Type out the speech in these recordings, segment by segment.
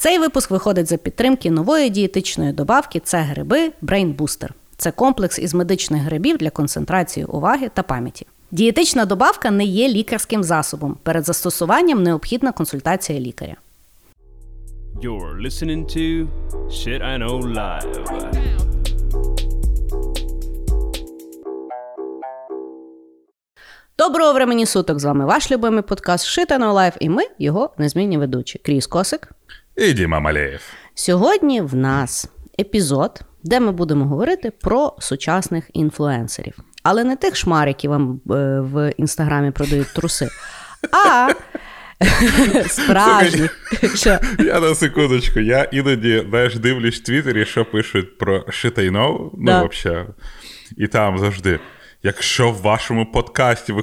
Цей випуск виходить за підтримки нової дієтичної добавки це гриби Brain Booster. Це комплекс із медичних грибів для концентрації уваги та пам'яті. Дієтична добавка не є лікарським засобом. Перед застосуванням необхідна консультація лікаря. You're listening to Shit I Know Life. Доброго времені суток! З вами ваш любимий подкаст Shit I Know Life і ми, його незмінні ведучі. Кріс Косик. І Діма Малеєв. Сьогодні в нас епізод, де ми будемо говорити про сучасних інфлюенсерів. Але не тих шмар, які вам е, в інстаграмі продають труси, а справжніх. Я на секундочку, я іноді знаєш, дивлюсь в Твіттері, що пишуть про Шитайнов, ну, взагалі. І там завжди. Якщо в вашому подкасті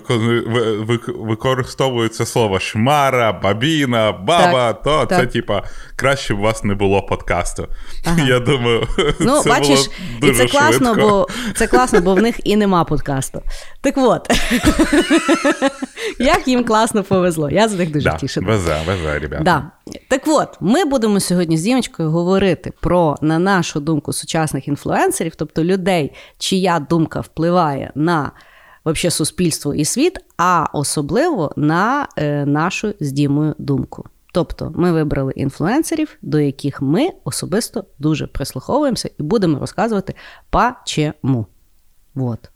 використовується слово шмара, бабіна, баба, Так, то це типа краще б у вас не було подкасту. Ага. Я думаю, Ну, це бачиш, було і дуже це класно, бо це класно, бо в них і нема подкасту. Так от, як їм класно повезло. Я за них дуже Да, тішена. везе, везе, ребята. Да. Так от, ми будемо сьогодні з Дімочкою говорити про, на нашу думку, сучасних інфлюенсерів, тобто людей, чия думка впливає на вообще, суспільство і світ, а особливо на е, нашу з Дімою думку. Тобто ми вибрали інфлюенсерів, до яких ми особисто дуже прислуховуємося і будемо розказувати по чому. Вот.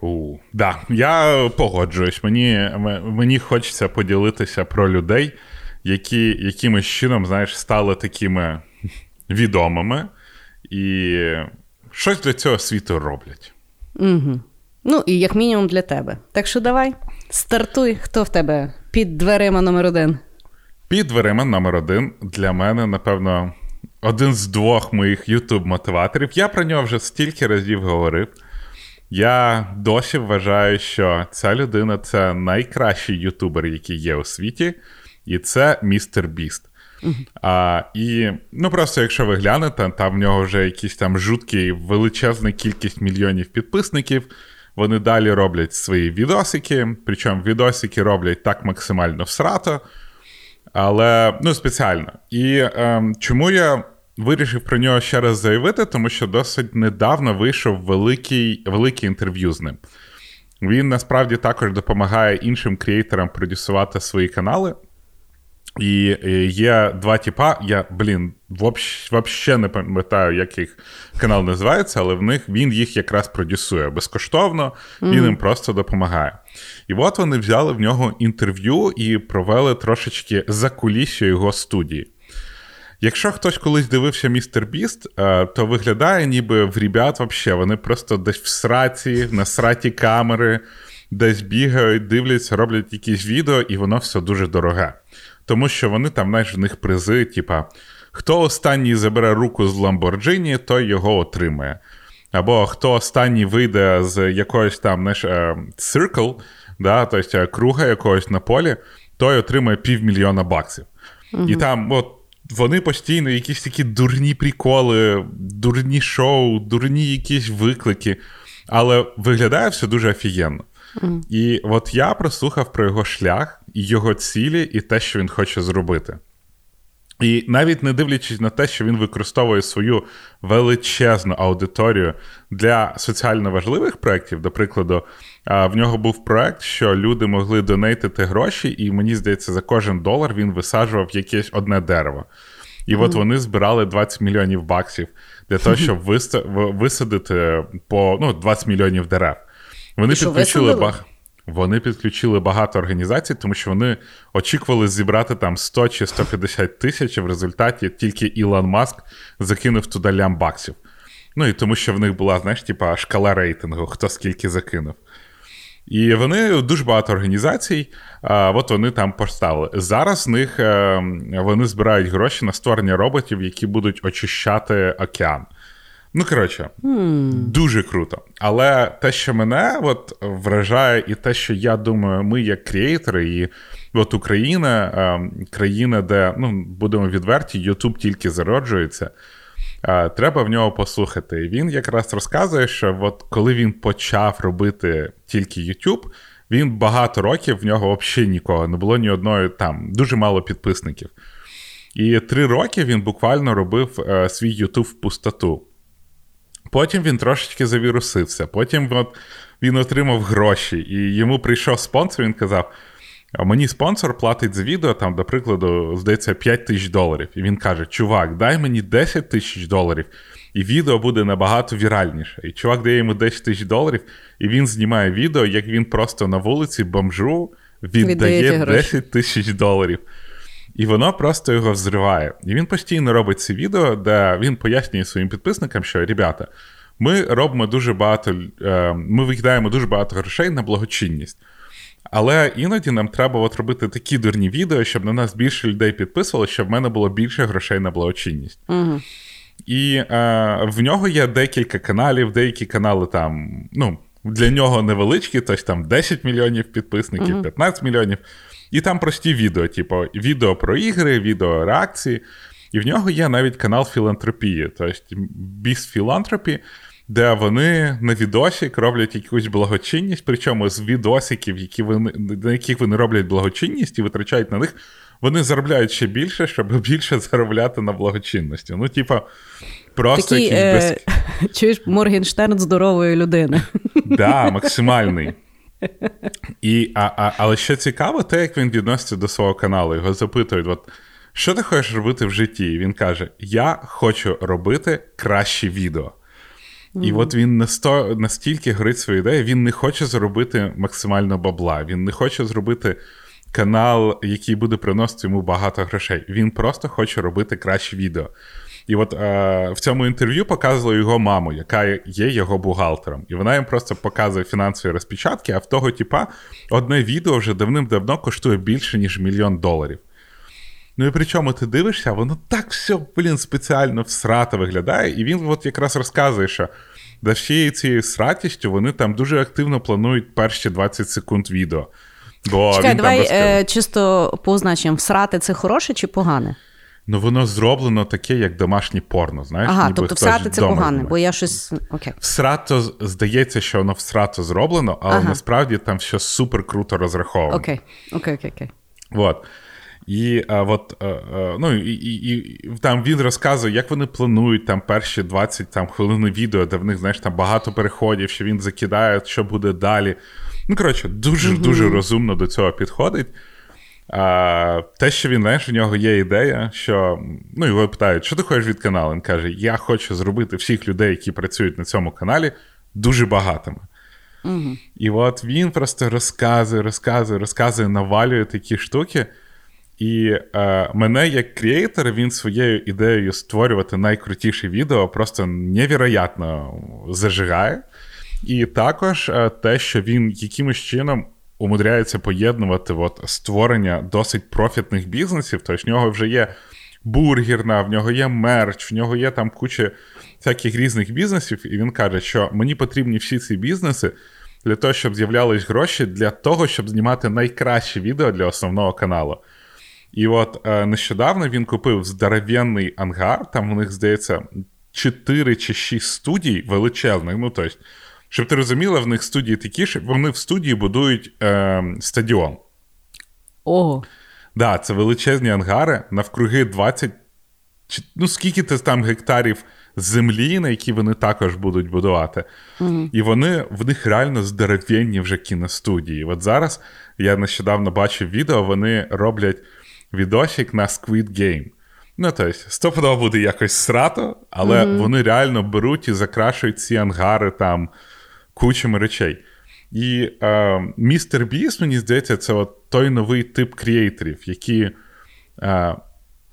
У, да, я погоджуюсь. Мені, мені хочеться поділитися про людей, які якимось чином, знаєш, стали такими відомими і щось для цього світу роблять. Угу. Ну, і як мінімум для тебе. Так що давай, стартуй, хто в тебе під дверима номер один. Під дверима номер один для мене, напевно, один з двох моїх ютуб-мотиваторів. Я про нього вже стільки разів говорив. Я досі вважаю, що ця людина це найкращий ютубер, який є у світі, і це містер Біст. А, і ну просто якщо ви глянете, там в нього вже якісь там жуткі величезна кількість мільйонів підписників. Вони далі роблять свої відосики, причому відосики роблять так максимально всрато, але ну, спеціально. І ем, чому я вирішив про нього ще раз заявити? Тому що досить недавно вийшов великий, велике інтерв'ю з ним. Він насправді також допомагає іншим креаторам продюсувати свої канали. І е, є два типа. Я, блін, взагалі не пам'ятаю, як їх канал називається, але в них він їх якраз продюсує безкоштовно, він їм просто допомагає. І от вони взяли в нього інтерв'ю і провели трошечки за кулісся його студії. Якщо хтось колись дивився містер Біст, е, то виглядає, ніби в ребят вообще, вони просто десь в сраці, на сраті камери, десь бігають, дивляться, роблять якісь відео, і воно все дуже дороге. Тому що вони там, знаєш, в них призи, типа, хто останній забере руку з Ламборджині, той його отримає. Або хто останній вийде з якогось там, знаєш, е, circle, да, тобто е, круга якогось на полі, той отримає півмільйона баксів. І там, от. Вони постійно якісь такі дурні приколи, дурні шоу, дурні якісь виклики, але виглядає все дуже офігенно. І от я прослухав про його шлях, його цілі, і те, що він хоче зробити. І навіть не дивлячись на те, що він використовує свою величезну аудиторію для соціально важливих проєктів, до прикладу, в нього був проєкт, що люди могли донейтити гроші, і мені здається, за кожен долар він висаджував якесь одне дерево. І от вони збирали 20 мільйонів баксів для того, щоб висадити по ну, 20 мільйонів дерев. Вони підключили висадили? Вони підключили багато організацій, тому що вони очікували зібрати там 100 чи 150 тисяч, а в результаті тільки Ілон Маск закинув туди лям баксів. Ну і тому, що в них була, знаєш, типа шкала рейтингу, хто скільки закинув. І вони дуже багато організацій, а, от вони там поставили. Зараз з них е, вони збирають гроші на створення роботів, які будуть очищати океан. Ну, коротше, дуже круто. Але те, що мене от, вражає, і те, що я думаю, ми як креатори, і от Україна, е, країна, де, ну, будемо відверті, YouTube тільки зароджується. е, Треба в нього послухати. І він якраз розказує, що от коли він почав робити тільки YouTube, він багато років в нього взагалі нікого не було ні одної там, дуже мало підписників. І три роки він буквально робив е, свій Ютуб в пустоту. Потім він трошечки завірусився. Потім от, він отримав гроші, і йому прийшов спонсор, він казав: а мені спонсор платить за відео, там, до прикладу, здається, 5 тисяч доларів. І він каже: Чувак, дай мені 10 тисяч доларів, і відео буде набагато віральніше. І чувак дає йому 10 тисяч доларів, і він знімає відео, як він просто на вулиці бомжу віддає 10 тисяч доларів. І воно просто його взриває. І він постійно робить ці відео, де він пояснює своїм підписникам, що ребята, ми робимо дуже багато, е, ми викидаємо дуже багато грошей на благочинність. Але іноді нам треба от робити такі дурні відео, щоб на нас більше людей підписували, щоб в мене було більше грошей на благочинність. Угу. І е, в нього є декілька каналів, деякі канали там, ну, для нього невеличкі, тобто там 10 мільйонів підписників, угу. 15 мільйонів. І там прості відео, типу, відео про ігри, відео реакції. І в нього є навіть канал філантропії, тобто Біс Філантропі, де вони на відосик роблять якусь благочинність, причому з відосиків, які вони, на яких вони роблять благочинність і витрачають на них, вони заробляють ще більше, щоб більше заробляти на благочинності. Ну, типа, просто Такий, якийсь е- без... Чуєш Моргенштерн здорової людини. Так, да, максимальний. І, а, а, Але що цікаво, те, як він відноситься до свого каналу, його запитують: от, що ти хочеш робити в житті? І він каже: Я хочу робити кращі відео. Mm-hmm. І от він насто, настільки горить свою ідею, він не хоче зробити максимально бабла, він не хоче зробити канал, який буде приносити йому багато грошей. Він просто хоче робити кращі відео. І от е, в цьому інтерв'ю показували його маму, яка є його бухгалтером. І вона їм просто показує фінансові розпечатки, а в того типа одне відео вже давним-давно коштує більше, ніж мільйон доларів. Ну і причому ти дивишся, воно так все, блін, спеціально всрато виглядає. І він от якраз розказує, що за всією цією сратістю вони там дуже активно планують перші 20 секунд відео. Бо Чекай, він давай там е, чисто позначимо, всрати це хороше чи погане? Ну, воно зроблено таке, як домашнє порно. знаєш? Ага, ніби тобто всрати це погане, бо я щось. Окей. Всрато здається, що воно всрато зроблено, але Ага. насправді там все супер круто розраховано. Окей, окей, окей, окей. От. І а, от, а, а, ну, і, і, і там він розказує, як вони планують там перші 20 там, хвилин відео, де в них знаєш, там багато переходів, що він закидає, що буде далі. Ну, коротше, дуже-дуже розумно до цього підходить. А, Те, що він, знаєш, у нього є ідея, що ну, його питають, що ти хочеш від каналу? Він каже: Я хочу зробити всіх людей, які працюють на цьому каналі, дуже багатими. Угу. І от він просто розказує, розказує, розказує, навалює такі штуки. І е, мене, як креатор, він своєю ідеєю створювати найкрутіші відео просто невероятно зажигає. І також е, те, що він якимось чином умудряється поєднувати от, створення досить профітних бізнесів. Тобто в нього вже є бургерна, в нього є мерч, в нього є там куча всяких різних бізнесів, і він каже, що мені потрібні всі ці бізнеси для того, щоб з'являлись гроші, для того, щоб знімати найкращі відео для основного каналу. І от е, нещодавно він купив здоровенний ангар, там у них, здається, 4 чи 6 студій величезних. Ну, тобто, щоб ти розуміла, в них студії такі, що вони в студії будують е, стадіон. Ого. Да, це величезні ангари, навкруги 20. чи- Ну, скільки ти там гектарів землі, на які вони також будуть будувати. Угу. І вони в них реально здоровенні вже кіностудії. От зараз я нещодавно бачив відео, вони роблять відосик на Squid Game. Ну, тобто, стопудово буде якось срато, але Мгм. вони реально беруть і закрашують ці ангари там кучами речей. І е, містер Біс, мені здається, це от той новий тип креаторів, які е,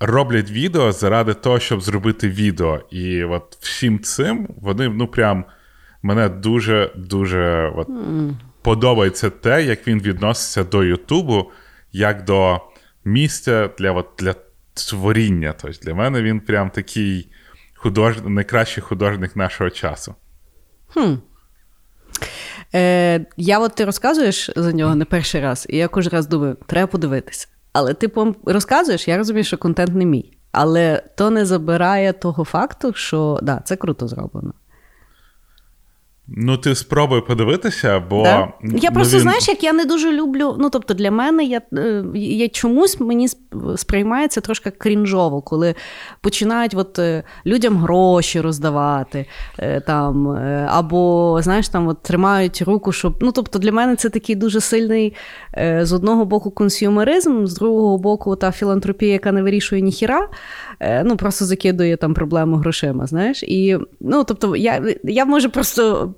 роблять відео заради того, щоб зробити відео. І от всім цим вони, ну, прям мене дуже-дуже от, подобається те, як він відноситься до Ютубу, як до місця для, от, для творіння. Тобто для мене він прям такий худож... найкращий художник нашого часу. Хм. Е, я от ти розказуєш за нього не перший раз, і я кожен раз думаю, треба подивитися. Але ти пом- розказуєш, я розумію, що контент не мій. Але то не забирає того факту, що да, це круто зроблено. Ну, ти спробуй подивитися, бо. Да? Я ну, просто, він... знаєш, як я не дуже люблю. Ну, тобто, для мене я е, я чомусь мені сприймається трошки крінжово, коли починають от, е, людям гроші роздавати, е, там, або, знаєш, там от, тримають руку, щоб. Ну, тобто, для мене це такий дуже сильний з одного боку консюмеризм, з другого боку, та філантропія, яка не вирішує ніхіра, ну, просто закидує там проблему грошима. знаєш. І, ну, тобто, я, я може просто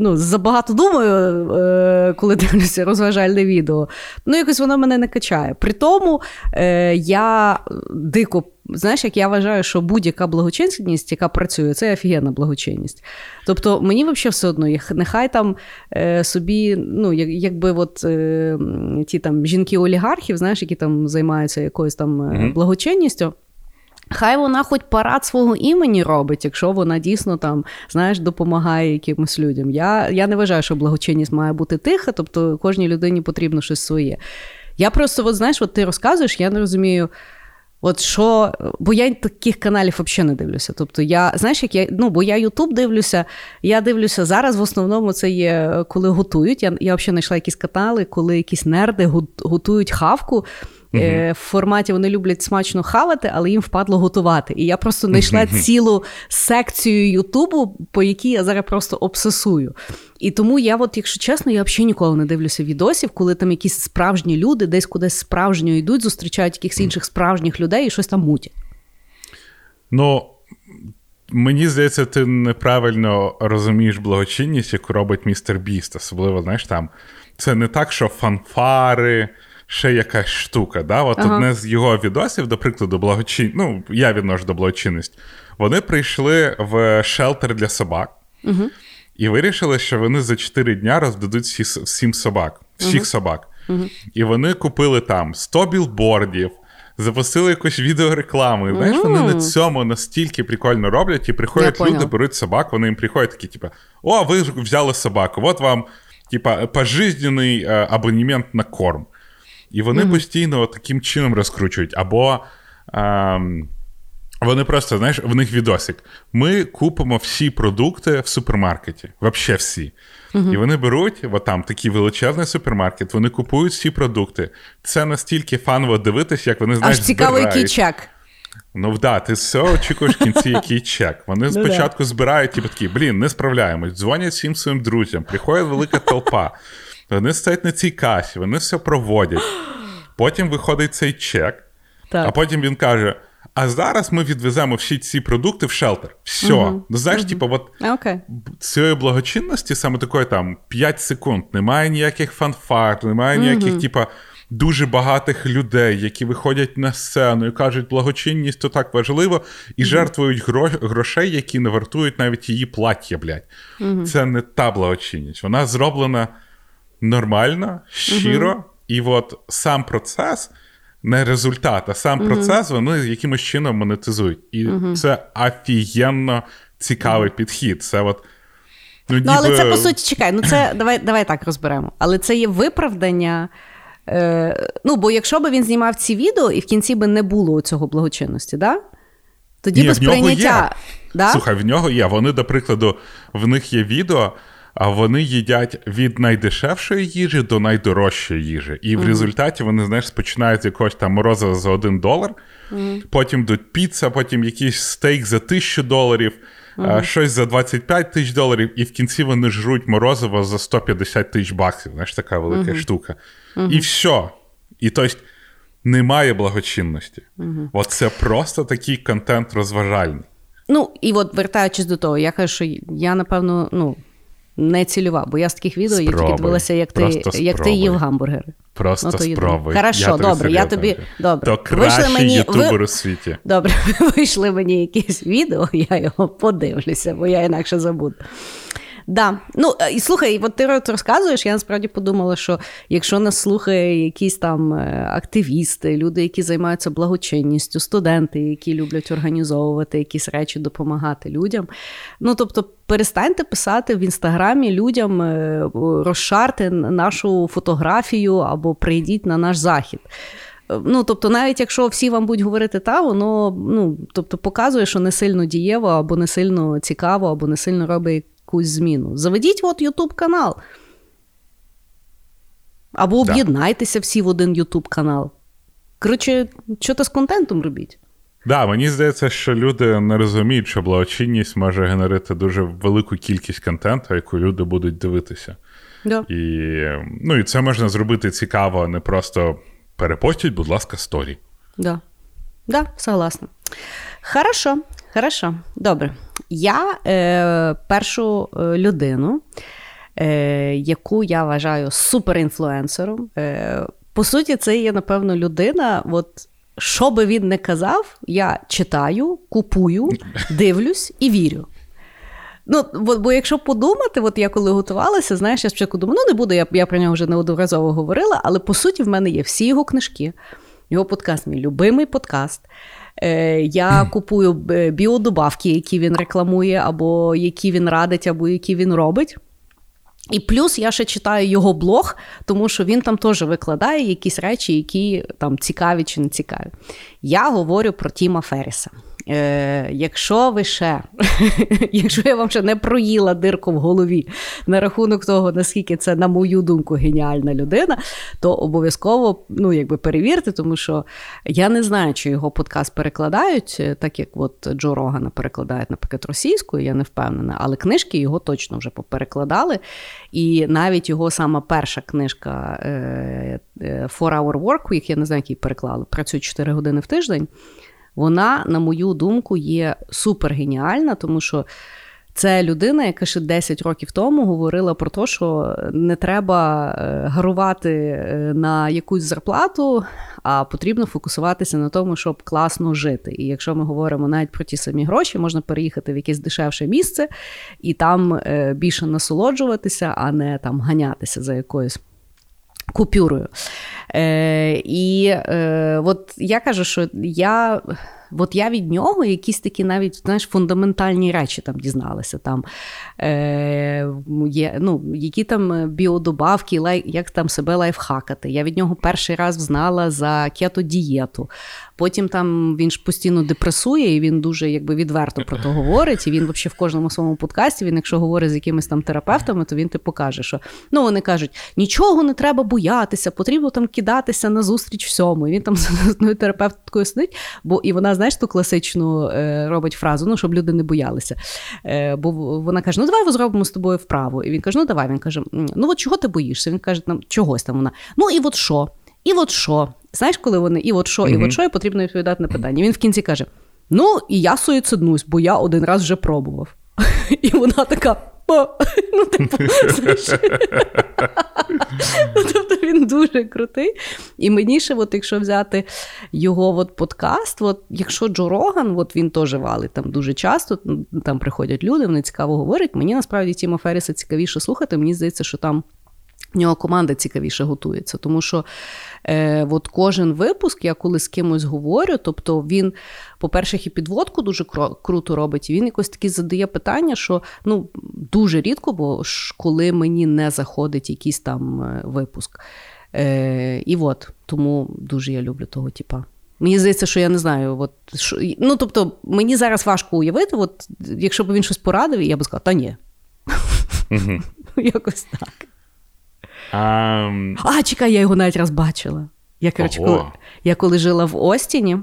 ну, забагато думаю, е, коли дивлюся розважальне відео. Ну, якось воно мене не качає. При тому е, я дико. Знаєш, як я вважаю, що будь-яка благочинність, яка працює, це офігенна благочинність. Тобто мені взагалі все одно, нехай там е, собі, ну, як, якби от е, ті там жінки-олігархів, знаєш, які там займаються якоюсь там mm-hmm. благочинністю. Хай вона хоч парад свого імені робить, якщо вона дійсно там, знаєш, допомагає якимось людям. Я я не вважаю, що благочинність має бути тиха, тобто кожній людині потрібно щось своє. Я просто, от, знаєш, от ти розказуєш, я не розумію. От що, бо я таких каналів взагалі не дивлюся. Тобто, я знаєш, як я ну, бо я Ютуб дивлюся, я дивлюся зараз. В основному це є коли готують. Я я взагалі знайшла якісь канали, коли якісь нерди готують хавку. Угу. В форматі вони люблять смачно хавати, але їм впадло готувати. І я просто знайшла цілу секцію Ютубу, по якій я зараз просто обсесую. І тому я, от, якщо чесно, я взагалі ніколи не дивлюся відосів, коли там якісь справжні люди десь кудись справжньо йдуть, зустрічають якихось інших справжніх людей і щось там мутять. Ну. Мені здається, ти неправильно розумієш благочинність, яку робить містер Біст. Особливо, знаєш, там це не так, що фанфари, ще якась штука. Да? От ага. одне з його відосів, до прикладу, благочин... ну, я відношу до благочинності, вони прийшли в шелтер для собак угу. і вирішили, що вони за 4 дня роздадуть всі, всім собак, всіх угу. собак. Угу. І вони купили там 100 білбордів. Запустили якусь відеорекламу. І знаєш, вони на цьому настільки прикольно роблять, і приходять люди, беруть собак, вони їм приходять такі, типу, о, ви взяли собаку, от вам, типа, пожизненний е, абонемент на корм. І вони mm-hmm. постійно таким чином розкручують. Або ем, вони просто, знаєш, в них відосик. Ми купимо всі продукти в супермаркеті. Взагалі всі. Mm-hmm. І вони беруть, от там такий величезний супермаркет, вони купують всі продукти. Це настільки фаново дивитися, як вони знаєш, Аж цікаво, який чек. Ну да, ти все очікуєш в кінці, який чек. Вони ну спочатку збирають, типу такі, блін, не справляємось, дзвонять всім своїм друзям, приходить велика толпа. Вони стоять на цій касі, вони все проводять. Потім виходить цей чек, так. а потім він каже: А зараз ми відвеземо всі ці продукти в шелтер. Все. Угу. Ну, знаєш, угу. типу, от okay. цієї благочинності, саме такої там 5 секунд, немає ніяких фанфар, немає ніяких, угу. типу, дуже багатих людей, які виходять на сцену і кажуть, благочинність то так важливо, і жертвують грошей, які не вартують навіть її плаття, блядь. Це не та благочинність. Вона зроблена нормально, щиро, угу. і от сам процес. Не результат, а сам процес вони якимось чином монетизують. І uh це офігенно цікавий підхід. Це от, Ну, ну але це по суті, чекай, ну це давай давай так розберемо. Але це є виправдання. Е, Ну, бо якщо б він знімав ці відео і в кінці би не було цього благочинності, да? тоді Ні, би сприйняття. Да? Слухай, в нього є. Вони, до прикладу, в них є відео, а вони їдять від найдешевшої їжі до найдорожчої їжі. І в mm-hmm. результаті вони, знаєш, починають з якогось там морозива за один долар, mm-hmm. потім йдуть піца, потім якийсь стейк за тисячу доларів, mm-hmm. щось за 25 тисяч доларів, і в кінці вони жруть морозиво за 150 тисяч баксів. Знаєш, така велика штука. І все. І тобто немає благочинності. От це просто такий контент розважальний. Ну, і от вертаючись до того, я кажу, що я, напевно, ну не цільова, бо я з таких відео я тільки дивилася, як ти як ти їв гамбургери. Просто ну, спробуй. Хорошо, я добре, я тобі добре. То вийшли мені ютубер у світі. Добре, вийшли мені якесь відео, я його подивлюся, бо я інакше забуду. Да. Ну, е, і слухай, от ти розказуєш, я насправді подумала, що якщо нас слухає якісь там е, активісти, люди, які займаються благочинністю, студенти, які люблять організовувати якісь речі, допомагати людям. Ну, тобто, перестаньте писати в інстаграмі людям, е, розшарте нашу фотографію або прийдіть на наш захід. Ну, тобто, навіть якщо всі вам будуть говорити та, воно ну, тобто, показує, що не сильно дієво, або не сильно цікаво, або не сильно робить якусь зміну? Заведіть от Ютуб канал. Або Да. об'єднайтеся всі в один Ютуб канал. Коротше, що то з контентом робіть. Да, мені здається, що люди не розуміють, що благочинність може генерити дуже велику кількість контенту, яку люди будуть дивитися. Да. І, ну, і це можна зробити цікаво, не просто перепостіть, будь ласка, сторі. Да. Да, согласна. Хорошо, хорошо. Добре. Я е, першу е, людину, е, яку я вважаю суперінфлюенсером. Е, по суті, це є, напевно, людина. От, що би він не казав, я читаю, купую, дивлюсь і вірю. Ну, бо, бо якщо подумати, от я коли готувалася, знаєш, я спочатку думаю, ну не буду, я, я про нього вже неодноразово говорила, але по суті в мене є всі його книжки. Його подкаст, мій любимий подкаст. Е, я купую біодобавки, які він рекламує, або які він радить, або які він робить. І плюс я ще читаю його блог, тому що він там теж викладає якісь речі, які там цікаві чи не цікаві. Я говорю про Тіма Ферріса. Е, якщо ви ще, якщо я вам ще не проїла дирку в голові на рахунок того, наскільки це, на мою думку, геніальна людина, то обов'язково ну, якби перевірте, тому що я не знаю, чи його подкаст перекладають, е, так як от Джо Рогана перекладають, наприклад, російською, я не впевнена, але книжки його точно вже поперекладали. І навіть його сама перша книжка е, е, Four Hour Work Week, я не знаю, як її переклали, працює 4 години в тиждень. Вона, на мою думку, є супергеніальна, тому що це людина, яка ще 10 років тому говорила про те, що не треба е, гарувати е, на якусь зарплату, а потрібно фокусуватися на тому, щоб класно жити. І якщо ми говоримо навіть про ті самі гроші, можна переїхати в якесь дешевше місце і там е, більше насолоджуватися, а не там ганятися за якоюсь купюрою. Е, і е, от я кажу, що я. От я від нього якісь такі навіть знаєш, фундаментальні речі там дізналася. Там, е, є, ну, які там біодобавки, лай, як там себе лайфхакати. Я від нього перший раз знала за кето-дієту. Потім там він ж постійно депресує, і він дуже якби відверто про то говорить. І він взагалі в кожному своєму подкасті, він, якщо говорить з якимись там терапевтами, то він типу каже, що ну вони кажуть, нічого не треба боятися, потрібно там кидатися на зустріч всьому. І він там з одною терапевткою сидить, бо і вона, знаєш, ту класичну е, робить фразу, ну щоб люди не боялися. Е, бо вона каже: Ну давай зробимо з тобою вправу. І він каже: Ну давай. Він каже: Ну от чого ти боїшся? Він каже, там чогось там вона. Ну і от що? І от що? Знаєш, коли вони і от що, і от що, і потрібно відповідати на питання. Він в кінці каже: Ну, і я суїциднусь, бо я один раз вже пробував. І вона така. «О!» Ну, типу. Ну, Тобто він дуже крутий. І мені ще, от, якщо взяти його от подкаст, от, якщо Джо Роган, от він теж валить там дуже часто, там приходять люди, вони цікаво говорять. Мені насправді Тіма Ферріса цікавіше слухати. Мені здається, що там. В нього команда цікавіше готується, тому що е, от кожен випуск, я коли з кимось говорю, тобто він, по-перше, і підводку дуже кро- круто робить, і він якось таки задає питання, що ну, дуже рідко, бо ж коли мені не заходить якийсь там е, випуск. Е, і от, тому дуже я люблю того типа. Мені здається, що я не знаю. От, що, ну, тобто, мені зараз важко уявити, от, якщо б він щось порадив, я б сказала, та ні. Якось так. А, А, чекай, я його навіть раз бачила. Я, коротше, коли, я коли жила в Остіні,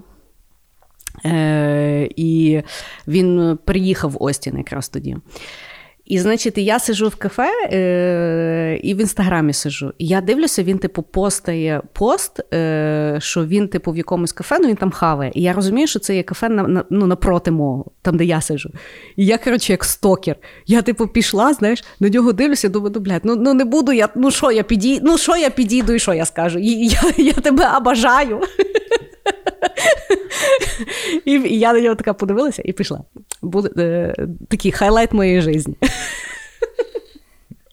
е, і він приїхав в Остін якраз тоді. І, значить, я сижу в кафе е, і в інстаграмі сижу. І я дивлюся, він, типу, постає пост, е, що він, типу, в якомусь кафе, ну він там хаває. І я розумію, що це є кафе на, на, ну, напроти мого, там, де я сижу. І я, коротше, як стокер. Я, типу, пішла, знаєш, на нього дивлюся, думаю, ну, блядь, ну, ну не буду я, ну що я підійду, ну що я підійду і що я скажу? І, я, я тебе обажаю. І, і я на нього така подивилася і пішла. Буде е, такий хайлайт моєї житті.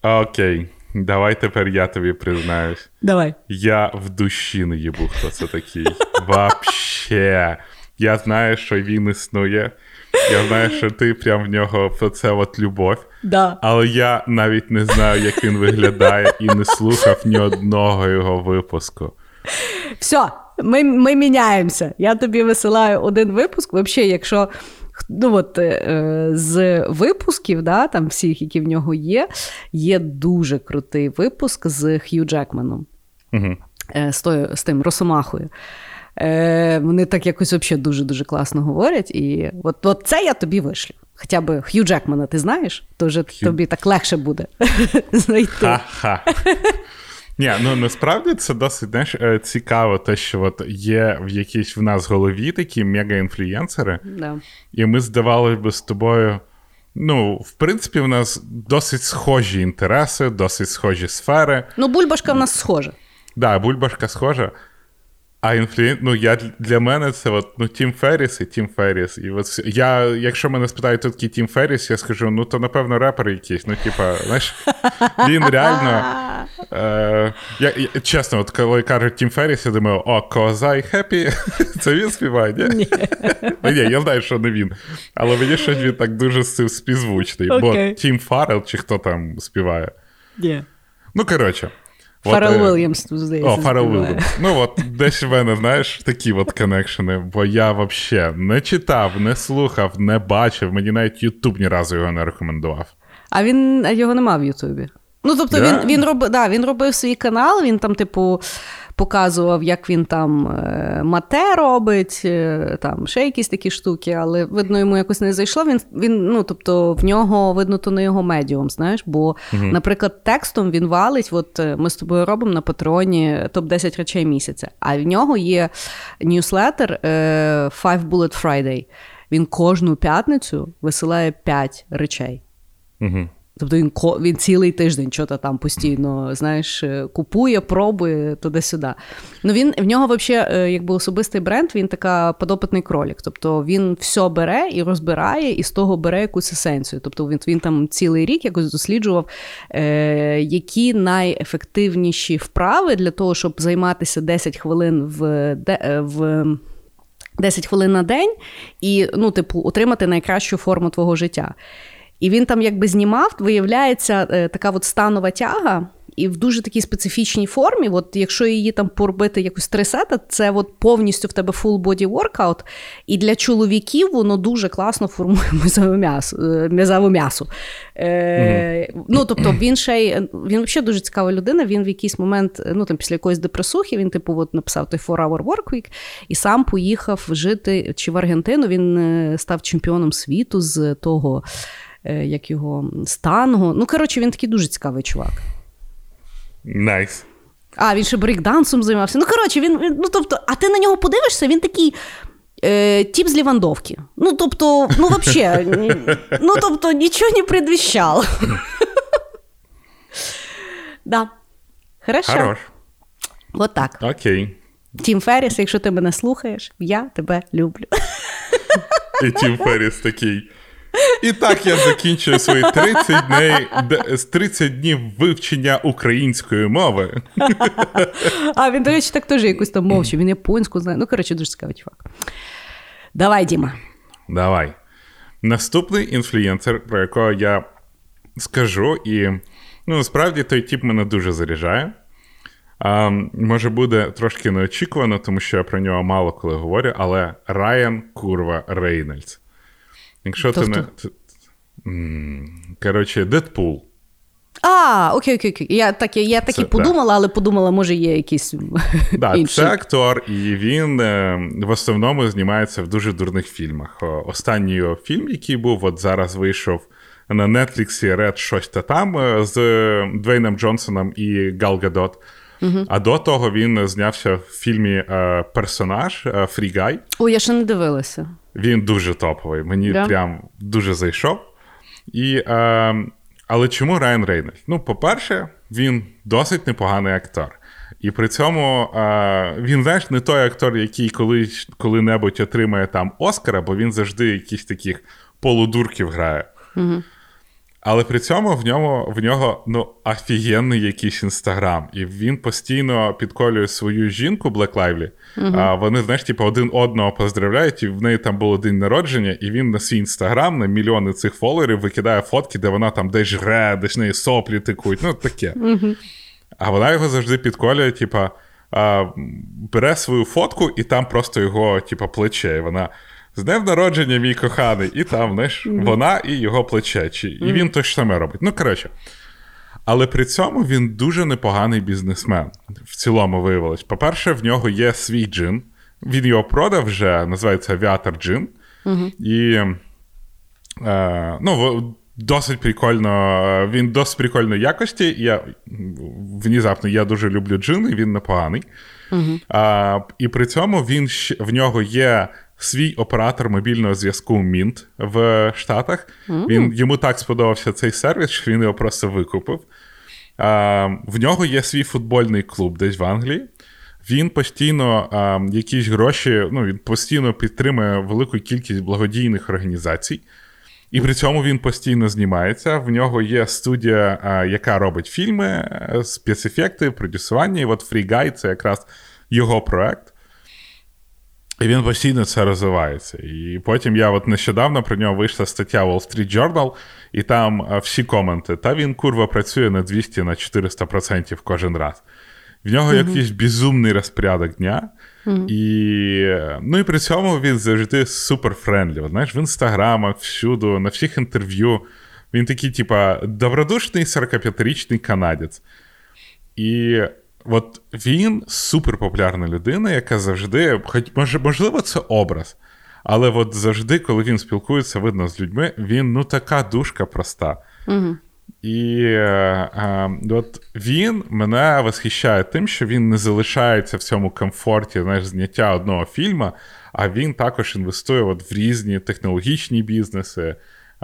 окей, давай тепер я тобі признаюсь. Давай. Я в душі не їбу, хто це такий. Вообще. Я знаю, що він існує. Я знаю, що ти прям в нього це от любов. Да. Але я навіть не знаю, як він виглядає, і не слухав ні одного його випуску. Все, ми, ми міняємося. Я тобі висилаю один випуск. Взагалі, якщо Ну, от, е, З випусків, да, там всіх, які в нього є, є дуже крутий випуск з Хью Джекманом. Угу. Е, з, тою, з тим Росомахою. Е, Вони так якось взагалі дуже-дуже класно говорять. І от, от це я тобі вишлю. Хоча б Хью Джекмана, ти знаєш, то вже Хью. тобі так легше буде знайти. Ха-ха. Ні, ну насправді це досить знаєш, е, цікаво, те, що от є в якійсь в нас голові такі мега-інфлюєнсери, Да. і ми здавалося би з тобою. Ну, в принципі, в нас досить схожі інтереси, досить схожі сфери. Ну, бульбашка в нас схожа. Да, бульбашка схожа. А інфлюєнс, ну я для мене це от, ну, Тім Ферріс і Тім Ферріс. І от я, якщо мене спитають, хто такий Тім Ферріс, я скажу, ну то напевно репер якийсь. Ну, типа, знаєш, він реально. Е, я, я, чесно, от коли кажуть Тім Ферріс, я думаю, о, 'Cause I'm happy. Це він співає, ні? Ну, ні, я знаю, що не він. Але мені щось він так дуже співзвучний. Окей. Бо Тім Фаррелл чи хто там співає. Yeah. Ну, коротше. от, Фаррел е, Уільямс, тут, здається. о, Фаррел співає. Уільямс. Ну от десь в мене, знаєш, такі от connection'и, бо я взагалі не читав, не слухав, не бачив. Мені навіть Ютуб ні разу його не рекомендував. А він а його нема в Ютубі. Ну, тобто, Да? він, він, робив, да, він робив свій канал, він там, типу, показував, як він там е, мате робить, е, там ще якісь такі штуки, але видно, йому якось не зайшло. Він, він ну, тобто, в нього видно, то не його медіум, знаєш. Бо, наприклад, текстом він валить. От е, ми з тобою робимо на патреоні топ-10 речей місяця. А в нього є ньюслетер Five Bullet Friday. Він кожну п'ятницю висилає 5 речей. Угу. Тобто він, він цілий тиждень що-то там постійно, знаєш, е, купує, пробує туди-сюди. Ну він в нього взагалі, якби особистий бренд, він така подопитний кролік. Тобто він все бере і розбирає, і з того бере якусь есенцію. Тобто він, він там цілий рік якось досліджував, е, які найефективніші вправи для того, щоб займатися 10 хвилин в. е, в 10 хвилин на день і, ну, типу, отримати найкращу форму твого життя. І він там якби знімав, виявляється, е, така от станова тяга, і в дуже такій специфічній формі. От якщо її там поробити якось три сета, це от повністю в тебе full body workout. І для чоловіків воно дуже класно формує м'язове м'ясо. е, М'язове м'ясо. Е, Ну, тобто, він ще й він взагалі дуже цікава людина. Він в якийсь момент, ну там після якоїсь депресухи, він типу от написав той 4-hour work week і сам поїхав жити чи в Аргентину. Він е, став чемпіоном світу з того, як його з танго. Ну, коротше, він такий дуже цікавий чувак. Nice. А, він ще брейкдансом займався. Ну, коротше, він, він- ну, тобто, а ти на нього подивишся, він такий. Е, тіп з Лівандовки. Ну, тобто, ну, взагалі, ну, тобто, нічого не предвещало. да. Хорошо. Хорош. Вот так. Окей. Тім Ферріс, якщо ти мене слухаєш, я тебе люблю. І Тім Ферріс такий. І так я закінчую свої 30 днів, 30 днів вивчення української мови. А він, до речі, так теж якусь там мовчу, він японську знає. Ну, коротше, дуже цікавий чувак. Давай, Діма. Давай. Наступний інфлюєнсер, про якого я скажу, і ну, насправді той тип мене дуже заряджає. А, може, буде трошки неочікувано, тому що я про нього мало коли говорю, але Райан Курва Рейнольдс. Якщо ти не. Тобто? т- М, Коротше, Дедпул. А, окей, окей, окей. Я так, я, так Це- і подумала, але подумала, може, є якісь Да, інші. це актор, і він е, в основному знімається в дуже дурних фільмах. Останній його фільм, який був, от зараз вийшов на Нетфліксі Ред щось та там е, з е, Двейном Джонсоном і Гал Гадот. А до того він знявся в фільмі е, Персонаж е, Фрігай. Ой, я ще не дивилася. Він дуже топовий. Мені Да? прям дуже зайшов. І, е, але чому Райан Рейнольд? Ну, по-перше, він досить непоганий актор. І при цьому е, він, знаєш, не той актор, який колись, коли-небудь отримає там Оскара, бо він завжди якісь таких полудурків грає. Угу. Але при цьому в ньому в нього ну офігенний якийсь інстаграм, і він постійно підколює свою жінку Блек Лайвлі. А вони, знаєш, типу, один одного поздравляють, і в неї там було день народження, і він на свій інстаграм на мільйони цих фоловерів викидає фотки, де вона там десь жре, десь неї соплі тикуть. Ну таке. А вона його завжди підколює, типа, бере свою фотку, і там просто його, типа, плече. І вона З днем народження, мій коханий, і там, знаєш, mm-hmm. вона і його плечечі. І mm-hmm. він то ж саме робить. Ну, коротше. Але при цьому він дуже непоганий бізнесмен. В цілому виявилось. По-перше, в нього є свій джин. Він його продав вже, називається Авіатор Джин. Mm-hmm. І е, ну, досить прикольно, він досить прикольної якості. Я внезапно я дуже люблю джин, і він непоганий. Uh-huh. А, І при цьому він в нього є свій оператор мобільного зв'язку Mint в Штатах. Uh-huh. Він Йому так сподобався цей сервіс, що він його просто викупив. А, В нього є свій футбольний клуб десь в Англії. Він постійно а, якісь гроші, ну він постійно підтримує велику кількість благодійних організацій. І при цьому він постійно знімається. В нього є студія, яка робить фільми, е, спецефекти, продюсування. І от Free Guy — це якраз його проект. І він постійно це розвивається. І потім я от нещодавно про нього вийшла стаття Wall Street Journal, і там всі коменти. Та він курва працює на 200 на 400% кожен раз. В нього mm-hmm. якийсь безумний розпорядок дня. Mm-hmm. І ну і при цьому він завжди супер friendly. Знаєш, в інстаграмах, всюди, на всіх інтерв'ю. Він такий, типа, добродушний 45-річний канадець. І от він супер популярна людина, яка завжди, хоч можливо, це образ. Але от завжди, коли він спілкується, видно з людьми, він ну така душка проста. Mm-hmm. І е, е, от він мене восхищає тим, що він не залишається в цьому комфорті знаєш, зняття одного фільму, а він також інвестує от в різні технологічні бізнеси.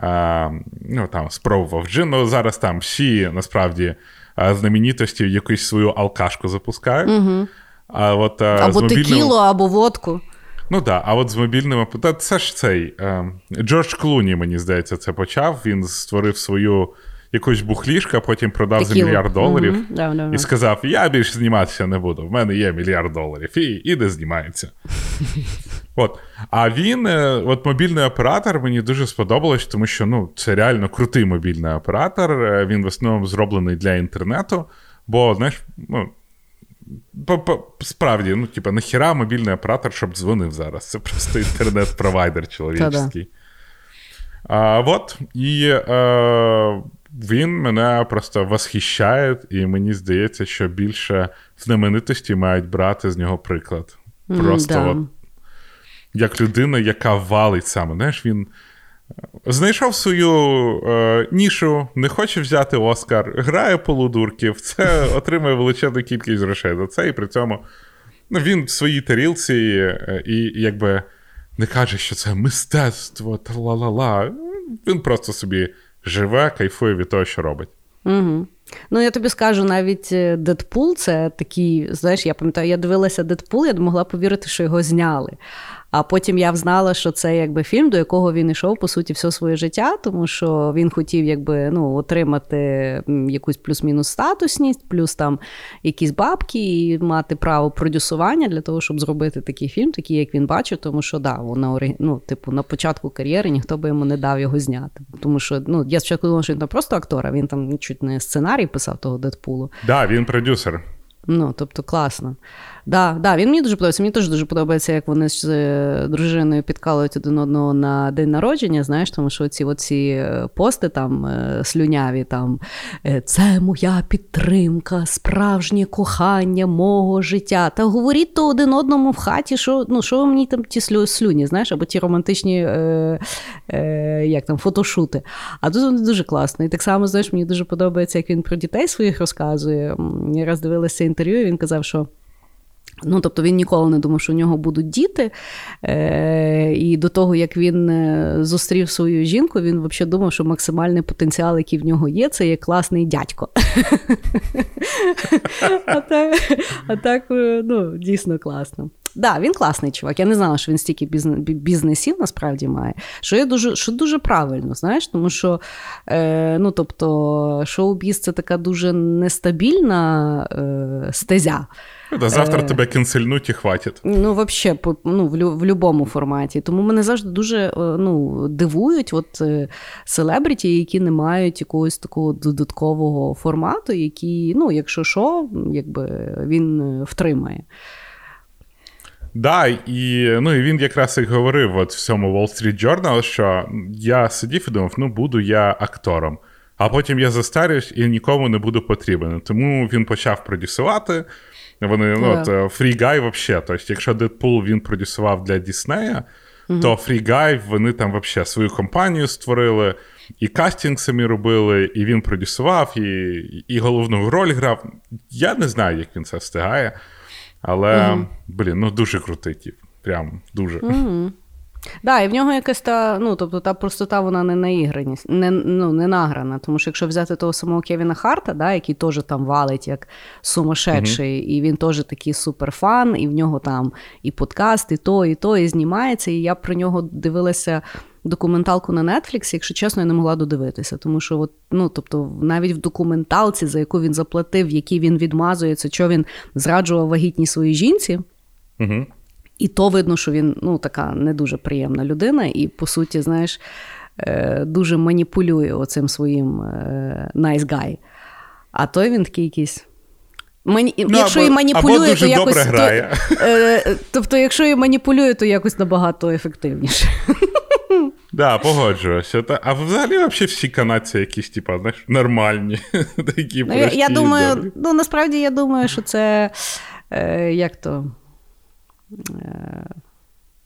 Е, ну, там, Спробував джин. Ну, зараз там всі насправді е, знаменитості якусь свою алкашку запускають. Угу. А от, Або з мобільним... текілу, або водку. Ну так, да, а от з мобільними це ж цей е, Джордж Клуні, мені здається, це почав. Він створив свою якусь бухлішка, потім продав за мільярд доларів mm-hmm. yeah, yeah, yeah. і сказав: Я більше зніматися не буду. В мене є мільярд доларів, і і не знімається. От. А він, е, от мобільний оператор, мені дуже сподобалось, тому що ну, це реально крутий мобільний оператор. Е, він в основному зроблений для інтернету. Бо, знаєш, ну. Справді, ну, типа, нахіра мобільний оператор, щоб дзвонив зараз. Це просто інтернет-провайдер чоловічий. А, Вот. І е, він мене просто восхищає, і мені здається, що більше знаменитості мають брати з нього приклад. Просто mm, от, як людина, яка валить саме. Знаєш, він е, знайшов свою е, нішу, не хоче взяти Оскар, грає полудурків, це отримує величезну кількість грошей за це, і при цьому ну, він в своїй тарілці е, і якби не каже, що це мистецтво, та ла-ла-ла. Він просто собі живе, кайфує від того, що робить. Угу. Ну, я тобі скажу, навіть Дедпул це такий, знаєш, я пам'ятаю, я дивилася Дедпул, я не могла повірити, що його зняли. А потім я взнала, що це якби фільм, до якого він йшов по суті все своє життя, тому що він хотів якби ну отримати якусь плюс-мінус статусність, плюс там якісь бабки, і мати право продюсування для того, щоб зробити такий фільм, такий як він бачив, тому що да, на ну, типу на початку кар'єри ніхто би йому не дав його зняти. Тому що ну я спочатку думала, що він там просто актор, а він там чуть не сценарій писав того Дедпулу. Так, да, він продюсер. Ну, тобто класно. Да, да, Він мені дуже подобається. Мені теж дуже подобається, як вони з е, дружиною підкалують один одного на день народження. Знаєш, тому що ці оці е, пости там е, слюняві, там це моя підтримка, справжнє кохання мого життя. Та говоріть то один одному в хаті, що ну, що мені там ті слюні, знаєш, або ті романтичні е, е, як там, фотошути. А тут вони дуже класно. І так само, знаєш, мені дуже подобається, як він про дітей своїх розказує. Я раз дивилася інтерв'ю, і він казав, що. Ну, тобто він ніколи не думав, що у нього будуть діти. Е, І до того, як він е, зустрів свою жінку, він взагалі думав, що максимальний потенціал, який в нього є, це є класний дядько. А так, е, ну, дійсно класно. Да, він класний чувак. Я не знала, що він стільки бізнесів насправді має. Що є дуже що дуже правильно, знаєш, тому що е, ну, тобто, шоу-біз це така дуже нестабільна е, стезя. Ну да, завтра е, тебе кінцельнуть і хватить. Ну, взагалі, ну, в, в будь-якому форматі. Тому мене завжди дуже е, ну, дивують от е, селебріті, які не мають якогось такого додаткового формату, який, ну, якщо що, якби він втримає. Да, і ну, і він якраз і говорив от в цьому Wall Street Journal, що я сидів і думав, ну буду я актором. А потім я застарюсь і нікому не буду потрібен. Тому він почав продюсувати. Вони ну, от, Free Guy взагалі. Тобто, якщо Deadpool він продюсував для Діснея, mm-hmm. то Free Guy, вони там взагалі свою компанію створили, і кастинг самі робили, і він продюсував, і і головну роль грав. Я не знаю, як він це встигає. Але, mm-hmm. блін, ну дуже крутий тіп. Прям дуже. Mm-hmm. Да, і в нього якась та, ну, тобто та простота, вона не наіграність, не ну, не награна. Тому що якщо взяти того самого Кевіна Харта, да, який теж там валить як сумасшедший, mm-hmm. і він теж такий суперфан, і в нього там і подкаст, і то, і то, і знімається. І я про нього дивилася. Документалку на Netflix, якщо чесно, я не могла додивитися, тому що, от, ну тобто, навіть в документалці, за яку він заплатив, в якій він відмазується, що він зраджував вагітній своїй жінці, угу. І то видно, що він ну, така не дуже приємна людина, і, по суті, знаєш, е, дуже маніпулює оцим своїм е, nice guy. А той він такий якийсь. Мані... Ну, якщо або, і маніпулює, або дуже то якось. Добре грає. То, е, тобто, якщо і маніпулює, то якось набагато ефективніше. Так, да, погоджуюся. А взагалі взагалі всі канадці якісь, типа, знаєш, нормальні. такі ну, Я, я думаю, ну насправді я думаю, що це е, як то. Е,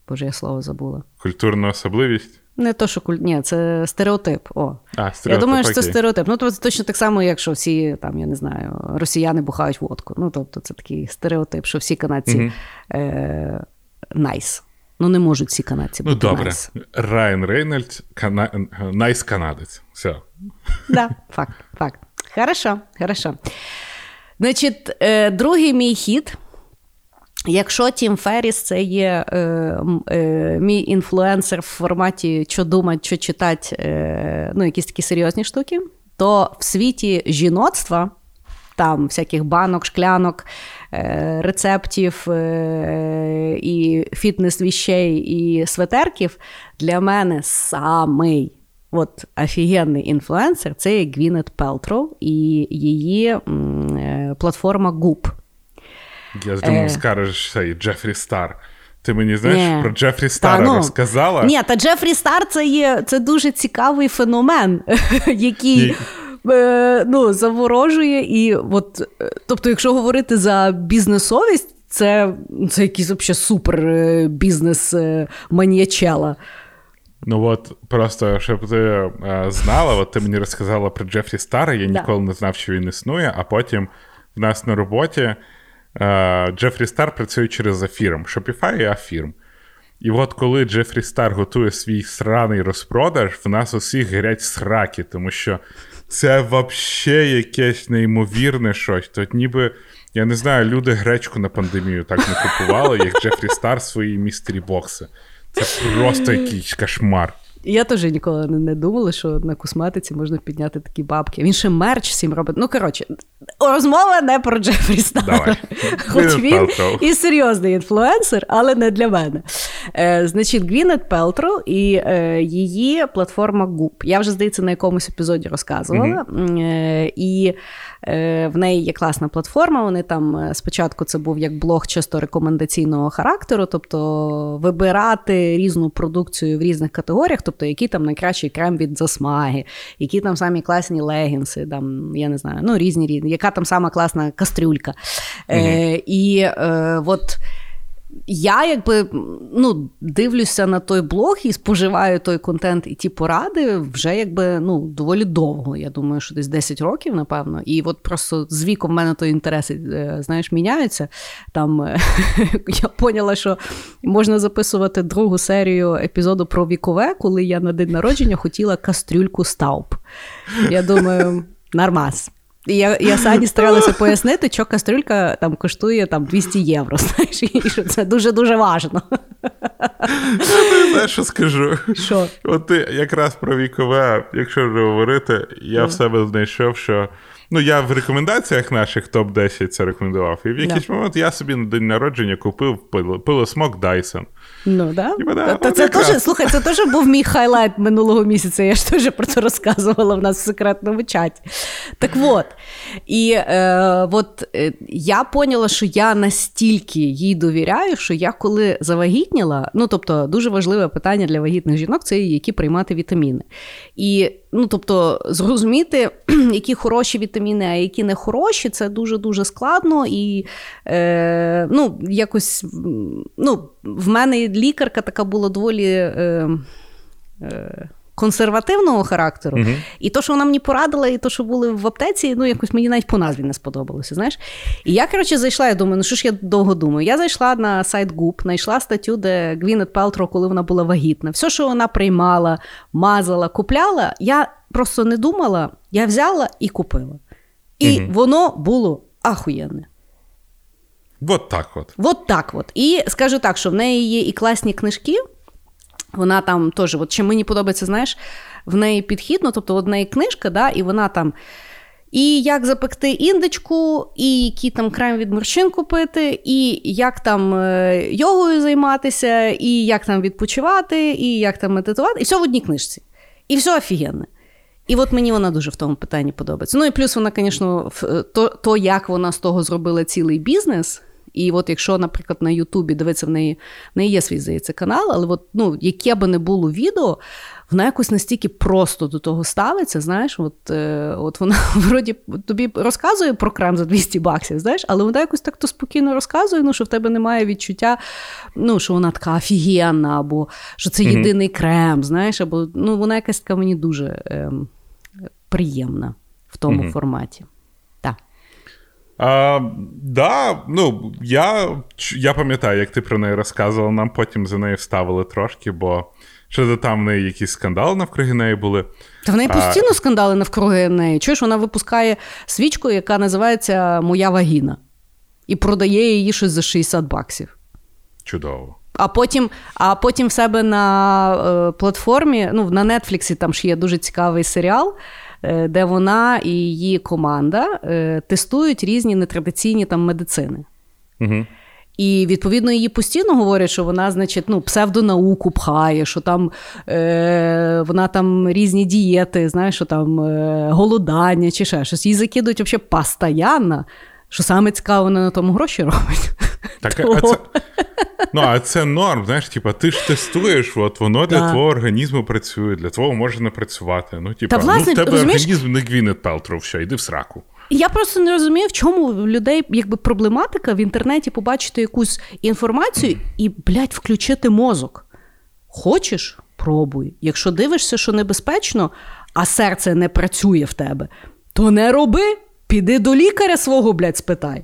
боже, я слово забула. Культурна особливість? Не то, що куль... Ні, це стереотип. О. А, стереотип. Я думаю, що це стереотип. Ну, тобто точно так само, як що всі, там, я не знаю, росіяни бухають водку. Ну, тобто, це такий стереотип, що всі канадці найс. Угу. Е- nice. Ну, не можуть всі канадці ну, бути. Ну, добре. Nice. Райан Рейнольдс, кана... найс канадець. Все. Да, факт, факт. Хорошо, хорошо. Значить, е, другий мій хід. Якщо Тім Ферріс це є е, е, мій інфлюенсер в форматі що думати, що читати, е, ну, якісь такі серйозні штуки, то в світі жіноцтва, там всяких банок, шклянок, е, рецептів е, і фітнес-віщей, і светерків, для мене самий от офігенний інфлюенсер це є Гвінет Пелтроу і її м, е, платформа Goop. Я думав, е... скажеш цей Джефрі Стар. Ти мені знаєш Ні. про Джефрі Стара та, ну, розказала? Ні, та Джефрі Стар це є це дуже цікавий феномен, який е, ну, заворожує. І от, е, Тобто, якщо говорити за бізнесовість, це це якийсь взагалі супер бізнес маніячела. Ну от просто щоб ти е, знала, от ти мені розказала про Джефрі Стара, я да. ніколи не знав, що він існує, а потім в нас на роботі. Е, Джефрі Стар працює через Афірм, Shopify і Афірм. І от коли Джефрі Стар готує свій сраний розпродаж, в нас усіх горять сраки, тому що це взагалі якесь неймовірне щось. Тут ніби, я не знаю, люди гречку на пандемію так не купували, як Джефрі Стар свої містері бокси. Це просто якийсь кошмар. Я теж ніколи не думала, що на косметиці можна підняти такі бабки. Він ще мерч всім робить. Ну, коротше, розмова не про Джефрі Стара. Хоч він і серйозний інфлюенсер, але не для мене. Е, Значить, Гвінет Пелтро і е, її платформа Goop. Я вже, здається, на якомусь епізоді розказувала. Mm-hmm. Е, І в неї є класна платформа. Вони там е, спочатку це був як блог чисто рекомендаційного характеру, тобто вибирати різну продукцію в різних категоріях, тобто які там найкращий крем від засмаги, які там самі класні легінси, там я не знаю, ну різні різні, яка там сама класна кастрюлька. Угу. Е, І е, от я якби ну, дивлюся на той блог і споживаю той контент і ті поради вже якби ну, доволі довго. Я думаю, що десь 10 років, напевно. І от просто з віком в мене той інтереси е, знаєш, міняються. Там е, я поняла, що можна записувати другу серію епізоду про вікове, коли я на день народження хотіла кастрюльку стауп. Я думаю, нормас. Я я Сані старалася пояснити, що кастрюлька там коштує там 200 євро. Знаєш, і що це дуже-дуже важно. Знаєш, що скажу? Що? От ти якраз про вікове, якщо вже говорити, я в себе знайшов, що. Ну, я в рекомендаціях наших топ-10 це рекомендував. І в якийсь yeah. момент я собі на день народження купив пилосмок Dyson. Ну, да? Да, Та це теж, слухай, це теж був мій хайлайт минулого місяця. Я ж теж про це розказувала в нас в секретному чаті. Так от. І е, от е, я поняла, що я настільки їй довіряю, що я коли завагітніла, ну тобто дуже важливе питання для вагітних жінок це які приймати вітаміни. І ну, тобто, зрозуміти, які хороші вітаміни, а які не хороші, це дуже дуже складно. І е, ну, якось ну, в мене лікарка така була доволі. Е, е, Консервативного характеру, Мгм. і то, що вона мені порадила, і то, що були в аптеці, ну якось мені навіть по назві не сподобалося. Знаєш, і я коротше зайшла. Я думаю, ну що ж я довго думаю. Я зайшла на сайт Goop, знайшла статтю, де Гвінет Пелтро, коли вона була вагітна, все, що вона приймала, мазала, купляла, я просто не думала, я взяла і купила. І Мгм. воно було ахуєнне. От так от. От так от. І скажу так, що в неї є і класні книжки. Вона там теж, от чим мені подобається, знаєш, в неї підхід, ну, тобто в неї книжка, да, і вона там. І як запекти індичку, і який там крем від морщин купити, і як там е, йогою займатися, і як там відпочивати, і як там медитувати, і все в одній книжці. І все офігенне. І от мені вона дуже в тому питанні подобається. Ну і плюс вона, звісно, в- то, то, як вона з того зробила цілий бізнес. І от якщо, наприклад, на Ютубі дивиться в неї, в неї є свій здається канал, але от, ну, яке би не було відео, вона якось настільки просто до того ставиться. Знаєш, от, е, от вона вроді тобі розказує про крем за 200 баксів, знаєш, але вона якось так то спокійно розказує, ну, що в тебе немає відчуття, ну, що вона така офігенна, або що це єдиний крем, знаєш, або ну, вона якась така мені дуже ем, приємна в тому форматі. А, да, ну, я, я пам'ятаю, як ти про неї розказувала, нам потім за нею вставили трошки, бо що там в неї якісь скандали навкруги неї були. Та в неї А- постійно скандали навкруги неї. Чуєш, вона випускає свічку, яка називається Моя вагіна, і продає її щось за 60 баксів. Чудово. А потім, а потім в себе на е, платформі, ну, на Нетфліксі там ж є дуже цікавий серіал, де вона і її команда е, тестують різні нетрадиційні там медицини. Угу. І відповідно її постійно говорять, що вона, значить, ну, псевдонауку пхає, що там е, вона там різні дієти, знаєш, що там е, голодання чи ще щось. Її закидують взагалі постоянно, що саме цікаво, вона на тому гроші робить. Так, а це, ну, а це норм, знаєш, типа, ти ж тестуєш, от воно для Да. твого організму працює, для твого може не працювати. Ну, типа, Та, власне, ну, в тебе розумієш- організм не Гвінет Пелтров, все, йди в сраку. Я просто не розумію, в чому в людей якби проблематика в інтернеті побачити якусь інформацію і, блядь, включити мозок. Хочеш? Пробуй. Якщо дивишся, що небезпечно, а серце не працює в тебе, то не роби. Піди до лікаря свого, блядь, спитай.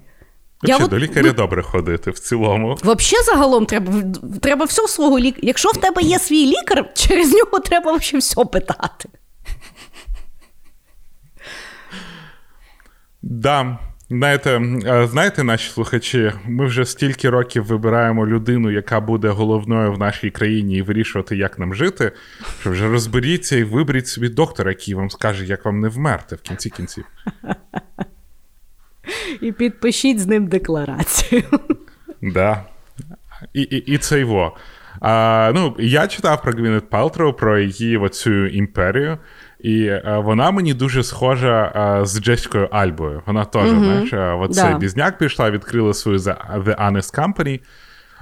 Я от- до лікаря добре ходити в цілому. Взагалі, загалом треба, треба все свого лікаря. Якщо в тебе є свій лікар, через нього треба взагалі все питати. Да. Знаєте, знаєте, наші слухачі, ми вже стільки років вибираємо людину, яка буде головною в нашій країні і вирішувати, як нам жити, що вже розберіться і виберіть собі доктора, який вам скаже, як вам не вмерти в кінці кінців. І підпишіть з ним декларацію. Да. І, і, і це його. А, ну, я читав про Гвінет Палтроу, про її оцю імперію, і а, вона мені дуже схожа а, з Джесікою Альбою. Вона теж, знаєш, а, от Да. цей бізняк пішла, відкрила свою The The Honest Company.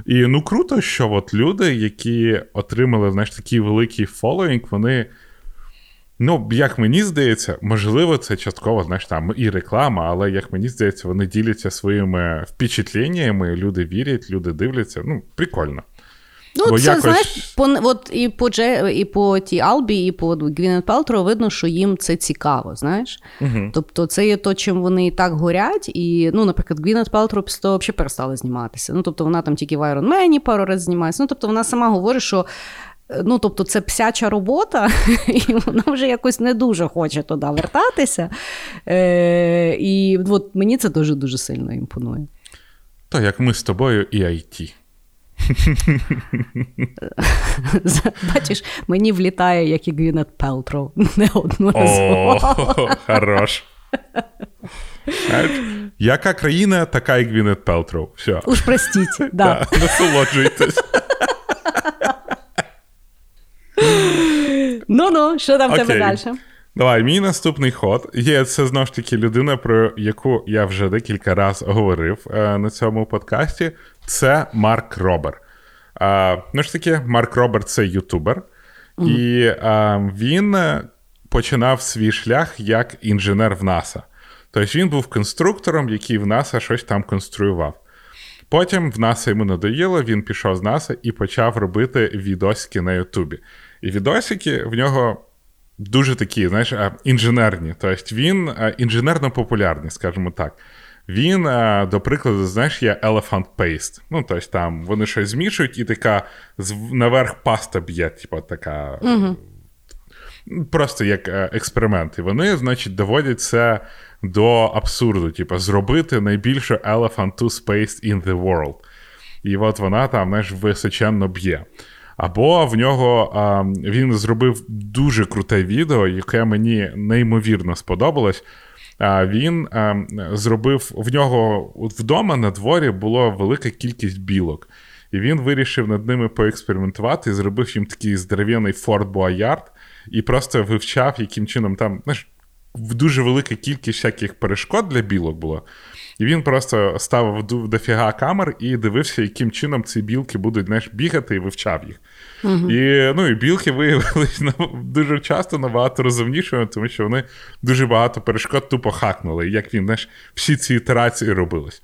І ну круто, що от люди, які отримали знаєш, такий великий фоловінг, вони. Ну, як мені здається, можливо, це частково, знаєш, там і реклама, але як мені здається, вони діляться своїми впечатленнями, люди вірять, люди дивляться. Ну, прикольно. Ну, Бо це якось- знаєш, по, от і по Дже, і по тій Албі, і по Гвінет Пелтро видно, що їм це цікаво, знаєш. Угу. Тобто, це є то, чим вони і так горять. І, ну, наприклад, Гвінет Пелтро після того взагалі перестала зніматися. Ну, тобто, вона там тільки в Iron Man пару разів знімається. Ну, тобто, вона сама говорить, що. Ну, тобто, це псяча робота, і вона вже якось не дуже хоче туди вертатися. Е, і от мені це дуже дуже сильно імпонує. То як ми з тобою і IT. Бачиш, мені влітає, як і Гвінет Пелтро, не одну хорош. Яка країна, така і Гвінет Пелтро. Все. Уж простіть, да. насолоджуйтесь. Ну ну, що там в тебе далі? Давай, мій наступний ход є це знову ж таки людина, про яку я вже декілька разів говорив е, на цьому подкасті. Це Марк Робер. Е, ну ж таки, Марк Робер це ютубер, і е, він починав свій шлях як інженер в НАСА. Тобто він був конструктором, який в НАСА щось там конструював. Потім в НАСА йому надоїло, він пішов з НАСА і почав робити відосики на Ютубі. І відосики в нього дуже такі, знаєш, інженерні. Тобто він інженерно-популярний, скажімо так. Він, до прикладу, знаєш, є Elephant Paste. Ну, тобто там вони щось змішують, і така наверх паста б'є, типу, така. Просто як е, експеримент. І вони, значить, доводять це до абсурду. Типу, зробити найбільшу Elephant Tooth Paste in the world. І от вона там, знаєш, височенно б'є. Або в нього а, він зробив дуже круте відео, яке мені неймовірно сподобалось. А, він а, зробив в нього вдома на дворі була велика кількість білок. І він вирішив над ними поекспериментувати і зробив їм такий здоров'яний Ford Boyard і просто вивчав, яким чином там знаєш, дуже велика кількість всяких перешкод для білок було. І він просто ставив дофіга камер і дивився, яким чином ці білки будуть знаєш, бігати і вивчав їх. І, ну, і білки виявилися нав- дуже часто набагато розумнішими, тому що вони дуже багато перешкод тупо хакнули. Як він, знаєш, всі ці ітерації робились.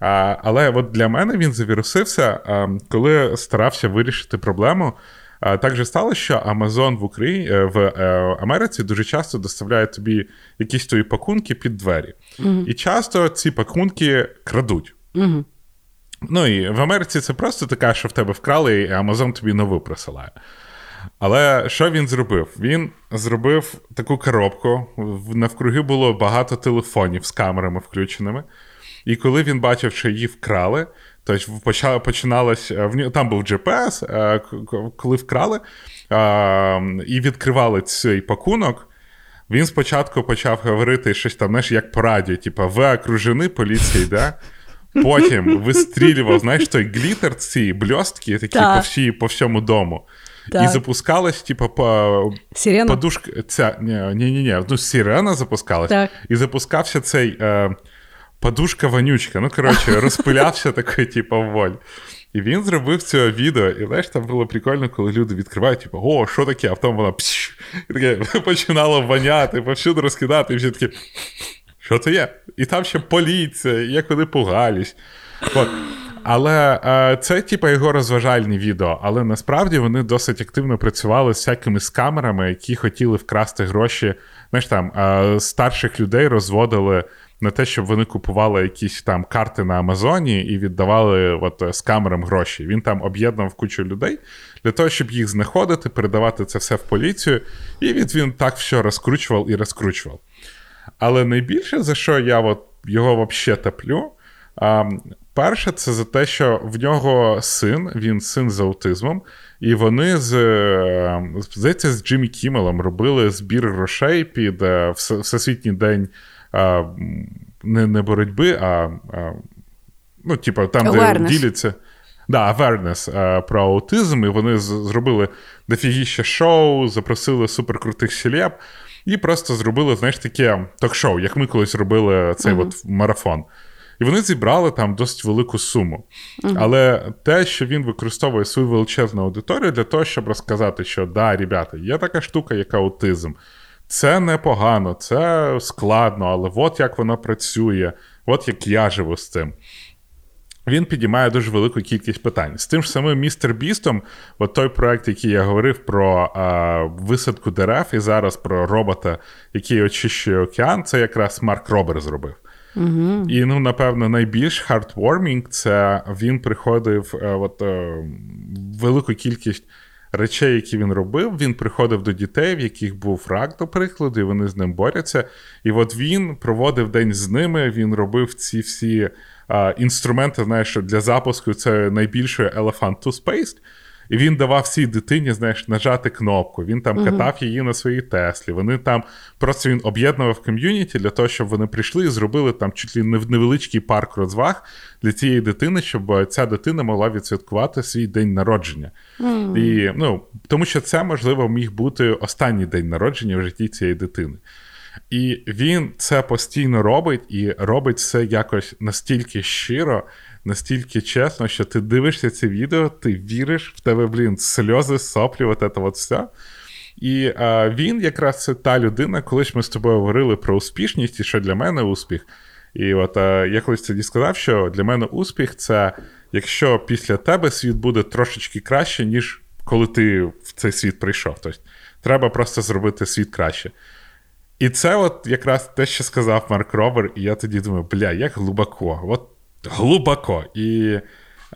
А, але от для мене він завірусився, а, коли старався вирішити проблему. Так же сталося, що Amazon в Україні е, в е, Америці дуже часто доставляє тобі якісь твої пакунки під двері. І часто ці пакунки крадуть. Ну і в Америці це просто така, що в тебе вкрали, і Amazon тобі нову присилає. Але що він зробив? Він зробив таку коробку. Навкруги було багато телефонів з камерами включеними. І коли він бачив, що її вкрали, то почала, починалось. е, Там був GPS, е, коли вкрали е, і відкривали цей пакунок. Він спочатку почав говорити щось там, знаєш, як по радіо, типу, ви окружені, поліція йде. Потім вистрілював, знаєш, той глітер, ці бльостки, такі Так. по, всій, по всьому дому. Так. І запускалась, типу, по, Сирена? подушка. Ця, ні, ні, ні, ні, ну, сирена запускалась, Так. і запускався цей е, подушка вонючка. Ну, коротше, розпилявся такий, типу, воль. І він зробив це відео, і знаєш, там було прикольно, коли люди відкривають, типу, о, що таке? А потім вона пш, і таке починало воняти, повсюди розкидати, і всі такі. Що це є? І там ще поліція, і як вони пугались. От. Але е, це, типу, його розважальні відео. Але насправді вони досить активно працювали з всякими з камерами, які хотіли вкрасти гроші. Знаєш, там е, старших людей розводили на те, щоб вони купували якісь там карти на Амазоні і віддавали от, е, з камерам гроші. Він там об'єднав кучу людей для того, щоб їх знаходити, передавати це все в поліцію. І від він так все розкручував і розкручував. Але найбільше, за що я от його взагалі топлю, а, перше, це за те, що в нього син, він син з аутизмом, і вони з е, здається, з Джиммі Кімелом робили збір грошей під е, Всесвітній день а, не, не боротьби, а, а ну, типу, там, Awareness. де діляться. Да, awareness е, про аутизм, і вони з- зробили дофігіще шоу, запросили суперкрутих селеб, і просто зробили, знаєш, таке ток-шоу, як ми колись робили цей от марафон. І вони зібрали там досить велику суму. Але те, що він використовує свою величезну аудиторію для того, щоб розказати, що да, ребята, є така штука, як аутизм. Це непогано, це складно, але от як воно працює, от як я живу з цим. Він підіймає дуже велику кількість питань. З тим ж самим містер Бістом, от той проект, який я говорив про а, висадку дерев, і зараз про робота, який очищує океан, це якраз Марк Робер зробив. Угу. І ну, напевно, найбільш хардвормінг це він приходив е, от, е, велику кількість речей, які він робив. Він приходив до дітей, в яких був рак, до прикладу, і вони з ним борються. І от він проводив день з ними, він робив ці всі а, інструменти, знаєш, для запуску це найбільшої Elephant to Space. І він давав всій дитині, знаєш, нажати кнопку. Він там катав її на своїй Теслі. Вони там просто він об'єднував ком'юніті для того, щоб вони прийшли і зробили там чуть ли не невеличкий парк розваг для цієї дитини, щоб ця дитина могла відсвяткувати свій день народження. І, ну, Тому що це, можливо, міг бути останній день народження в житті цієї дитини. І він це постійно робить, і робить це якось настільки щиро, настільки чесно, що ти дивишся це відео, ти віриш в тебе, блін, сльози, соплі, от це от все. І а, він якраз це та людина, колись ми з тобою говорили про успішність, і що для мене успіх. І от а, я колись тоді сказав, що для мене успіх це якщо після тебе світ буде трошечки краще, ніж коли ти в цей світ прийшов. Тобто треба просто зробити світ краще. І це от якраз те, що сказав Марк Робер, і я тоді думаю, бля, як глибоко, от глибоко. І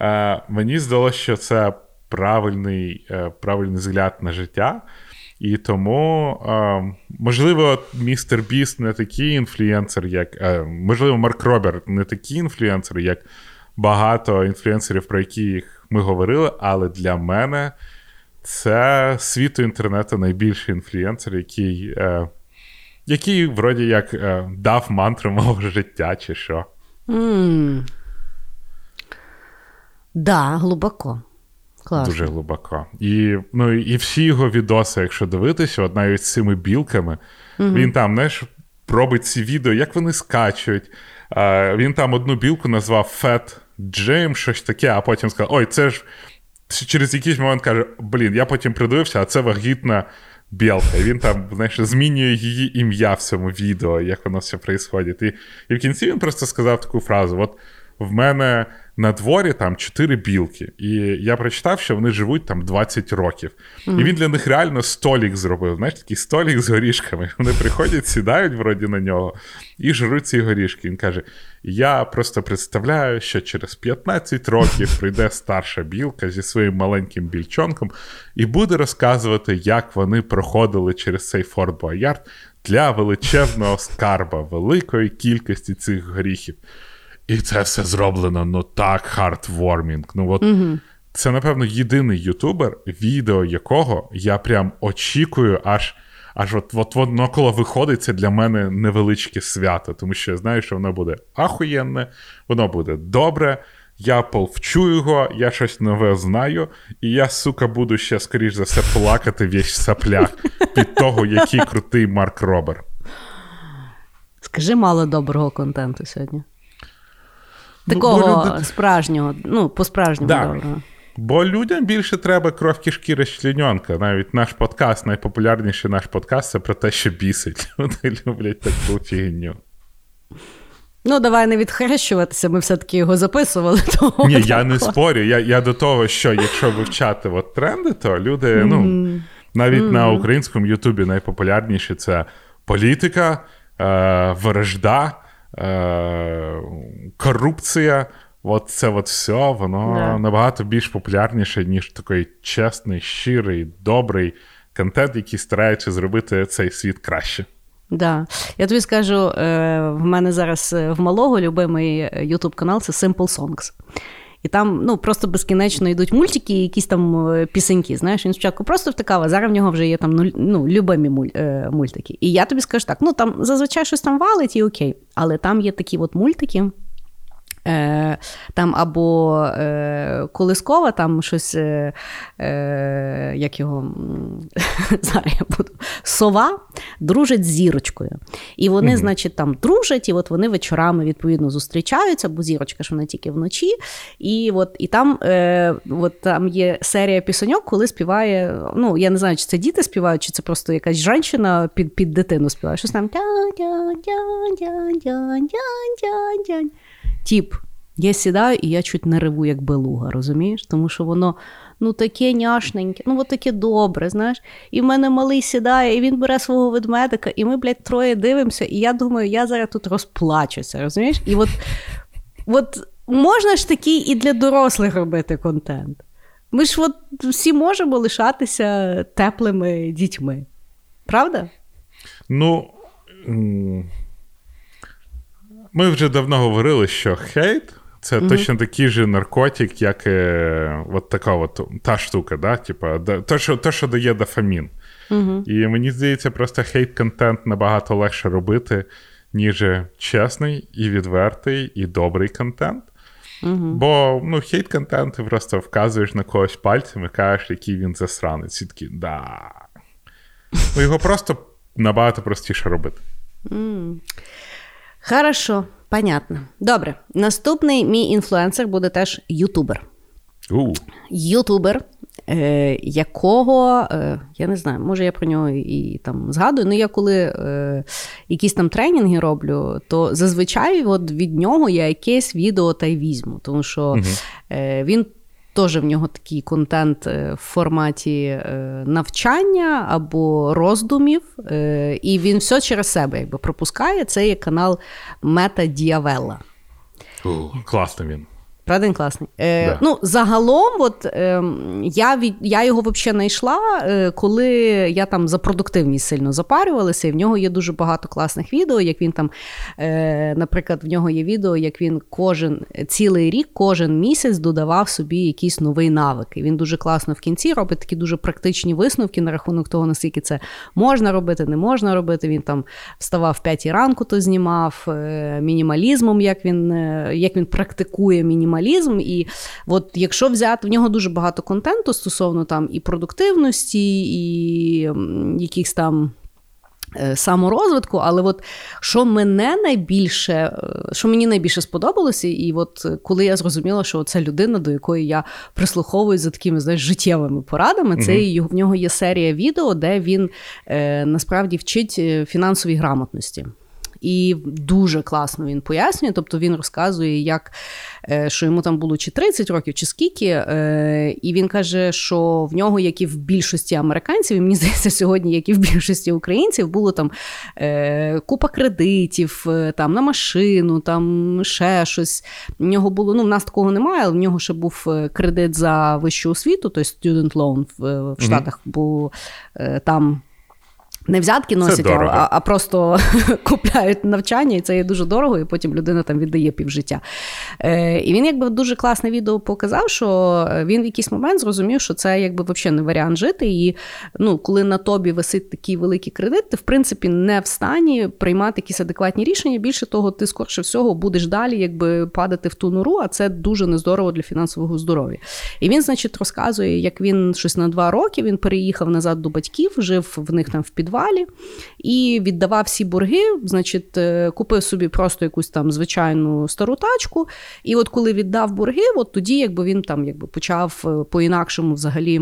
е, мені здалося, що це правильний е, правильний взгляд на життя. І тому, е, можливо, містер Біст не такий інфлюенсер, як. Е, можливо, Марк Робер не такий інфлюенсер, як багато інфлюенсерів, про яких ми говорили, але для мене це світу інтернету найбільший інфлюенсер, який. Е, який, вроді як, е, дав мантру мого життя, чи що. Mm. Да, глибоко. Класно. Дуже глибоко. І ну, і всі його відоси, якщо дивитися, от навіть з цими білками, mm-hmm. він там, знаєш, робить ці відео, як вони скачують. А, Він там одну білку назвав Fat Jim, щось таке, а потім сказав: Ой, це ж через якийсь момент каже: Блін, я потім придивився, а це вагітна білка. І він там, знаєш, змінює її ім'я в цьому відео, як воно все відбувається. І, і в кінці він просто сказав таку фразу: от в мене на дворі там чотири білки, і я прочитав, що вони живуть там 20 років. Mm-hmm. І він для них реально столік зробив. Знаєш, такий столік з горішками. Вони приходять, сідають вроді на нього і жруть ці горішки. Він каже: Я просто представляю, що через 15 років прийде старша білка зі своїм маленьким більчонком і буде розказувати, як вони проходили через цей Форт Боярд для величезного скарба, великої кількості цих горіхів. І це все зроблено ну так хардвормінг. Ну от угу. Це, напевно, єдиний ютубер, відео якого я прям очікую, аж аж от от воно коли виходить, це для мене невеличке свято, тому що я знаю, що воно буде ахуєнне, воно буде добре. Я повчу його, я щось нове знаю, і я, сука, буду ще, скоріш за все, плакати весь саплях під того, який крутий Марк Робер. Скажи мало доброго контенту сьогодні. Ну, Такого люди... справжнього, ну, по-справжньому да. доброго. Бо людям більше треба кров кишки розчлененка. Навіть наш подкаст, найпопулярніший наш подкаст це про те, що бісить. Люди люблять таку фігню. Ну, давай не відхрещуватися, ми все-таки його записували. Того Ні, я не спорю. Я я до того, що якщо вивчати от тренди, то люди, mm-hmm. ну, навіть mm-hmm. на українському Ютубі найпопулярніші це політика, е, ворожда. Е, корупція. От це от все, воно yeah. набагато більш популярніше, ніж такий чесний, щирий, добрий контент, який старається зробити цей світ краще. Да. Я тобі скажу, е, в мене зараз е, в малого любимий ютуб канал це Simple Songs. І там ну, просто безкінечно йдуть мультики, якісь там е, пісеньки. Знаєш, він спочатку просто втикав, а зараз в нього вже є там ну, любимі е, мультики. І я тобі скажу так: ну там зазвичай щось там валить і окей. Але там є такі от мультики. Е, Там або е, Колискова, там щось, е, е, як його зараз я буду, сова дружить з зірочкою. І вони, mm-hmm. значить, там дружать, і от вони вечорами відповідно зустрічаються, бо зірочка ж вона тільки вночі. І от, і там е, от там є серія пісеньок, коли співає. Ну, я не знаю, чи це діти співають, чи це просто якась жінка під під дитину співає. Щось там. Тіп, я сідаю і я чуть не реву, як белуга, розумієш? Тому що воно ну таке няшненьке, ну от таке добре, знаєш. І в мене малий сідає, і він бере свого ведмедика, і ми, блядь, троє дивимося, і я думаю, я зараз тут розплачуся, розумієш? І от, от можна ж такий і для дорослих робити контент. Ми ж от всі можемо лишатися теплими дітьми. Правда? Ну. Ми вже давно говорили, що хейт Це mm точно такий же наркотик, як е, от така от та штука, да? Типа, то, що то, що дає дофамін. mm І мені здається, просто хейт-контент набагато легше робити, ніж чесний і відвертий, і добрий контент. Угу. Бо ну, хейт-контент ти просто вказуєш на когось пальцем і кажеш, який він засранець. І такий, да. Ну, Його просто набагато простіше робити. Mm. Хорошо, понятно. Добре. Наступний мій інфлюенсер буде теж ютубер. Uh. Ютубер, е, якого, е, я не знаю, може я про нього і там згадую. Ну, я коли е, якісь там тренінги роблю, то зазвичай от від нього я якесь відео та й візьму, тому що uh він. Теж в нього такий контент е, в форматі е, навчання або роздумів, і він все через себе якби пропускає. Це є канал Мета Діавелла. Класно він. Правда, він класний. Е, да. Ну, Загалом, от, е, я від, я його взагалі знайшла, е, коли я там за продуктивність сильно запарювалася, і в нього є дуже багато класних відео, як він там, е, наприклад, в нього є відео, як він кожен цілий рік, кожен місяць додавав собі якісь новий навик. І Він дуже класно в кінці робить такі дуже практичні висновки на рахунок того, наскільки це можна робити, не можна робити. Він там вставав в п'ятій ранку, то знімав е, мінімалізмом, як він, е, як він практикує мінімалізм мінімалізм. І от якщо взяти в нього дуже багато контенту стосовно там і продуктивності, і якихось там. Е, саморозвитку, але от що мене найбільше, е, що мені найбільше сподобалося, і от коли я зрозуміла, що це людина, до якої я прислуховуюсь за такими знаєш, життєвими порадами, це mm в нього є серія відео, де він е, насправді вчить е, фінансовій грамотності і дуже класно він пояснює. Тобто він розказує, як е, що йому там було чи 30 років, чи скільки. Е, і він каже, що в нього, як і в більшості американців, і мені здається, сьогодні, як і в більшості українців, було там е, купа кредитів там на машину, там ще щось. В нього було, ну в нас такого немає, але в нього ще був кредит за вищу освіту, тобто student loan в, в Штатах, mm-hmm. бо там. Не взятки носять, а, а просто купляють навчання, і це є дуже дорого, і потім людина там віддає півжиття. Е, І він якби дуже класне відео показав, що він в якийсь момент зрозумів, що це якби взагалі не варіант жити. І ну, коли на тобі висить такий великий кредит, ти в принципі не в стані приймати якісь адекватні рішення. Більше того, ти скорше всього будеш далі якби падати в ту нору, а це дуже нездорово для фінансового здоров'я. І він, значить, розказує, як він щось на два роки він переїхав назад до батьків, жив в них там в підвалі підвалі і віддавав всі борги, значить, е, купив собі просто якусь там звичайну стару тачку. І от коли віддав борги, от тоді якби він там якби почав е, по-інакшому взагалі.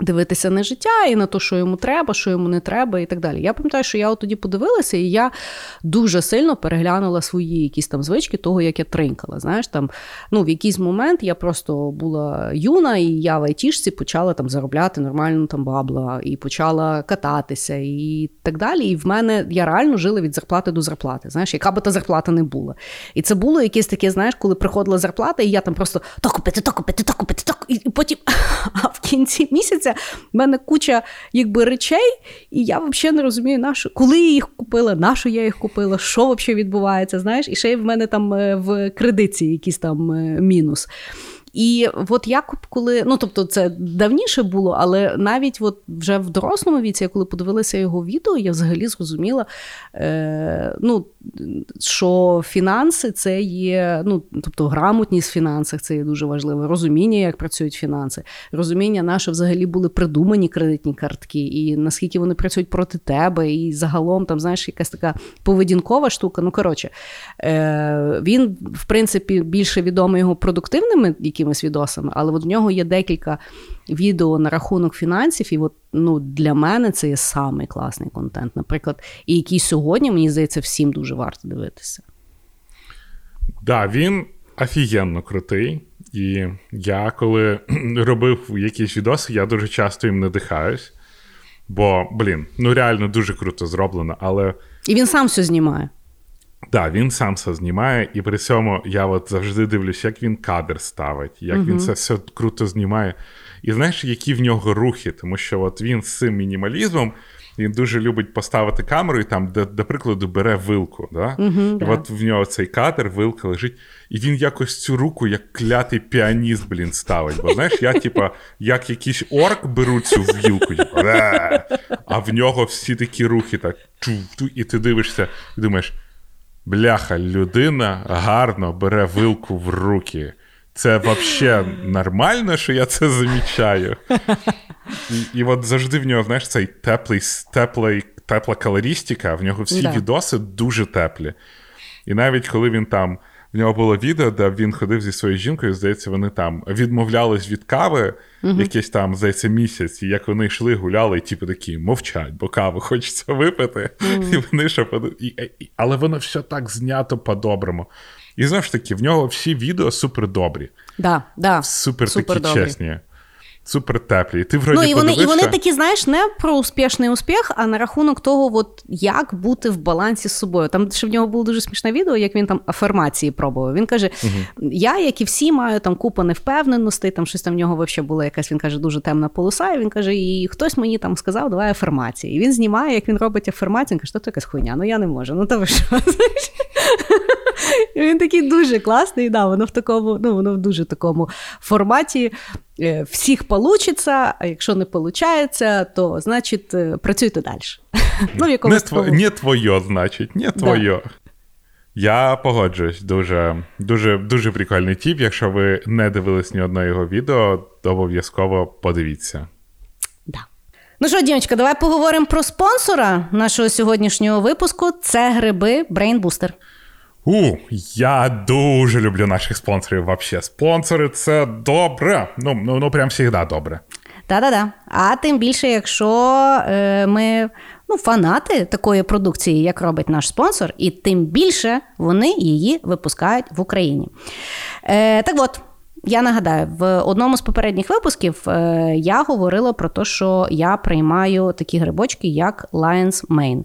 Дивитися на життя і на те, що йому треба, що йому не треба, і так далі. Я пам'ятаю, що я от тоді подивилася, і я дуже сильно переглянула свої якісь там звички, того, як я тринкала. Знаєш, там, ну, в якийсь момент я просто була юна, і я в айтішці почала там заробляти нормально там бабла, і почала кататися, і так далі. І в мене я реально жила від зарплати до зарплати. Знаєш, яка би та зарплата не була. І це було якесь таке, знаєш, коли приходила зарплата, і я там просто то купити, то купити, то купити, то і потім а в кінці місяця в мене куча якби, речей, і я взагалі не розумію, на що, коли я їх купила, на що я їх купила, що взагалі відбувається. знаєш, І ще й в мене там е, в кредиті якийсь там е, мінус. І от як коли, ну тобто, це давніше було, але навіть от вже в дорослому віці, я коли подивилася його відео, я взагалі зрозуміла, е, ну, що фінанси це є, ну тобто грамотність в фінансах це є дуже важливо. Розуміння, як працюють фінанси, розуміння, наше взагалі були придумані кредитні картки, і наскільки вони працюють проти тебе, і загалом там, знаєш, якась така поведінкова штука. Ну коротше, е, він в принципі більше відомий його продуктивними якимись відосами, але от в нього є декілька відео на рахунок фінансів, і от ну, для мене це є самий класний контент, наприклад, і який сьогодні, мені здається, всім дуже варто дивитися. Так, да, він офігенно крутий. І я, коли робив якісь відоси, я дуже часто їм надихаюсь. Бо, блін, ну реально дуже круто зроблено, але. І він сам все знімає. Так, да, він сам все знімає, і при цьому я от завжди дивлюсь, як він кадр ставить, як uh він це все круто знімає. І знаєш, які в нього рухи, тому що от він з цим мінімалізмом Він дуже любить поставити камеру і там, до, до прикладу, бере вилку. Да? Угу, і да. от в нього цей кадр, вилка лежить, і він якось цю руку, як клятий піаніст, блін, ставить. Бо знаєш, я, типа, як якийсь орк беру цю вілку, типа, а в нього всі такі рухи, так, і ти дивишся і думаєш. Бляха, людина гарно бере вилку в руки. Це взагалі нормально, що я це замічаю. І і от завжди в нього, знаєш, цей теплий, теплий, тепла калорістика, в нього всі да. відоси дуже теплі. І навіть коли він там. В нього було відео, де він ходив зі своєю жінкою, здається, вони там відмовлялись від кави uh якийсь там, здається, місяць, і як вони йшли, гуляли, і типу такі мовчать, бо каву хочеться випити. uh І вони ще і, і, Але воно все так знято по-доброму. І знову ж таки, в нього всі відео супер добрі. Да, да. Супер, супер такі чесні. Супер теплі. Ти вроді ну, і вони, і вони такі, знаєш, не про успішний успіх, а на рахунок того, от, як бути в балансі з собою. Там ще в нього було дуже смішне відео, як він там афермації пробував. Він каже: угу. я, як і всі, маю там купу невпевненостей, там щось там в нього взагалі була якась, він каже, дуже темна полоса. І він каже, і хтось мені там сказав, давай афермації. І він знімає, як він робить афермацію, він каже, що це якась хуйня, ну я не можу. Ну то ви що? Він такий дуже класний, да, воно в такому, ну воно в дуже такому форматі. Е, всіх получиться, а якщо не виходить, то значить е, працюйте далі. Ну, в не, тво, не твоє, значить, не твоє. Да. Я погоджуюсь, дуже дуже, дуже прикольний тіп. Якщо ви не дивились ні одного його відео, то обов'язково подивіться. Да. Ну що, дівчинка, давай поговоримо про спонсора нашого сьогоднішнього випуску. Це гриби Brain Booster. У, я дуже люблю наших спонсорів. Вообще, спонсори це добре. Ну, ну, ну прям завжди добре. Та-да-да. А тим більше, якщо е, ми ну, фанати такої продукції, як робить наш спонсор, і тим більше вони її випускають в Україні. Е, Так от. Я нагадаю, в одному з попередніх випусків е, я говорила про те, що я приймаю такі грибочки, як Lion's Mane.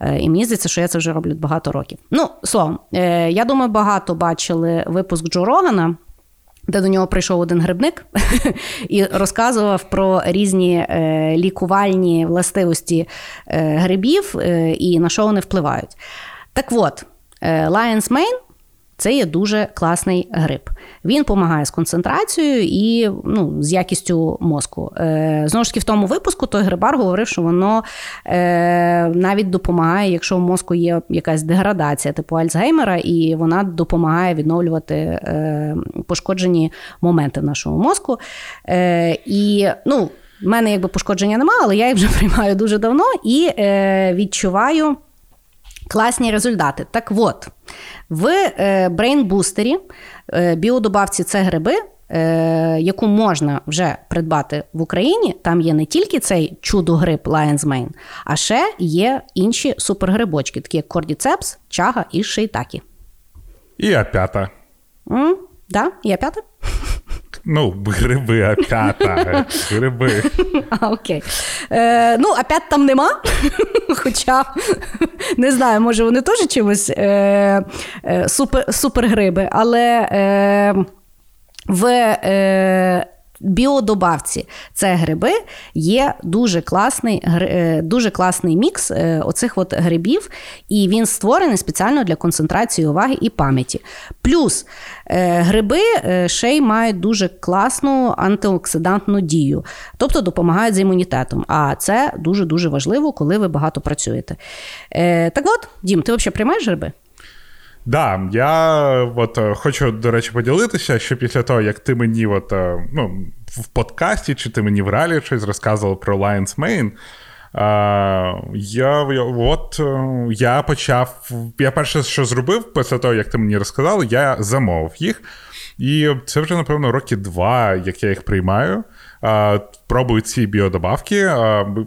Е, і мені здається, що я це вже роблю багато років. Ну, словом, е, я думаю, багато бачили випуск Джо Рогана. Де до нього прийшов один грибник і розказував про різні е, лікувальні властивості е, грибів е, і на що вони впливають. Так от, Lion's Mane це є дуже класний гриб. Він допомагає з концентрацією і ну, з якістю мозку. Е, Знову ж таки, в тому випуску той грибар говорив, що воно е, навіть допомагає, якщо в мозку є якась деградація, типу Альцгеймера, і вона допомагає відновлювати е, пошкоджені моменти в нашому мозку. Е, І ну, в мене якби пошкодження немає, але я їх вже приймаю дуже давно і е, відчуваю класні результати. Так от, в е, брейнбустері е, біодобавці це гриби. Е, яку можна вже придбати в Україні, там є не тільки цей чудо-гриб Lion's Mane, а ще є інші супергрибочки, такі як кордіцепс, чага і шейтакі. І апята. Так, да? І апята? Ну, гриби, опята, гриби. А, Окей. Е, Ну, опят там нема. Хоча, не знаю, може, вони теж чимось е, е, супер, супергриби, але е, в. Е, біодобавці це гриби, є дуже класний е, дуже класний мікс е, оцих от грибів, і він створений спеціально для концентрації уваги і пам'яті. Плюс е, гриби ще й мають дуже класну антиоксидантну дію, тобто допомагають з імунітетом. А це дуже-дуже важливо, коли ви багато працюєте. Так от, Дім, ти взагалі приймаєш гриби? Да, я от е, хочу, до речі, поділитися, що після того, як ти мені от, е, ну, в подкасті, чи ти мені в реалі щось розказував про Lion's Mane, я от е, я почав. Я перше, що зробив, після того, як ти мені розказав, я замовив їх. І це вже, напевно, роки два, як я їх приймаю пробують ці біодобавки,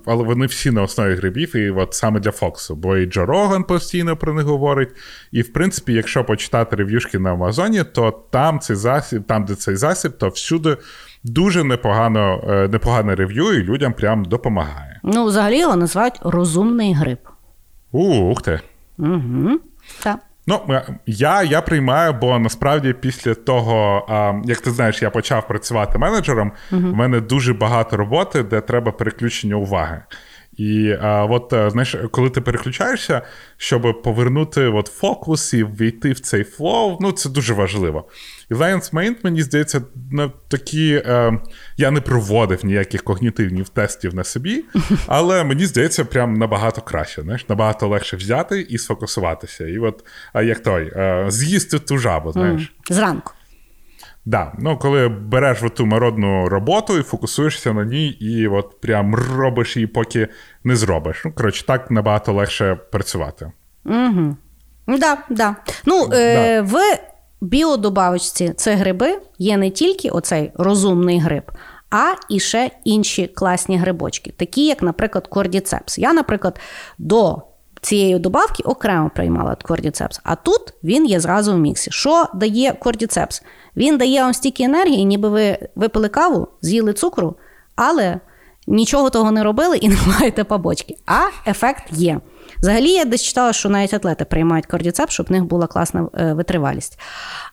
але вони всі на основі грибів, і от саме для Фоксу. Бо і Джо Роган постійно про них говорить. І, в принципі, якщо почитати рев'юшки на Амазоні, то там цей засіб, там, де цей засіб, то всюди. Дуже непогано, е, непогане рев'ю, і людям прям допомагає. Ну, взагалі його називають розумний гриб. Ух ти. Угу. Так. Ну, е, я я приймаю, бо насправді після того, як ти знаєш, я почав працювати менеджером. угу. в мене дуже багато роботи, де треба переключення уваги. І а, от, е, знаєш, коли ти переключаєшся, щоб повернути от, фокус і війти в цей flow, ну це дуже важливо. І Lion's Mane, мені здається, на такі. Е, я не проводив ніяких когнітивних тестів на собі, але мені здається, прям набагато краще. знаєш, Набагато легше взяти і сфокусуватися. І от, а як той, е, з'їсти ту жабу, знаєш. Зранку. Да, ну коли береш ту нудну роботу і фокусуєшся на ній, і от прям робиш її, поки не зробиш. Ну, коротше, так набагато легше працювати. Угу. Да, да. Ну, е, в біодобавочці це гриби є не тільки оцей розумний гриб, а і ще інші класні грибочки, такі як, наприклад, кордіцепс. Я, наприклад, до цієї добавки окремо приймала кордіцепс, а тут він є зразу в міксі. Що дає кордіцепс? Він дає вам стільки енергії, ніби ви випили каву, з'їли цукру, але нічого того не робили і не маєте побочки. А ефект є. Взагалі, я десь читала, що навіть атлети приймають кордіцеп, щоб в них була класна е, витривалість.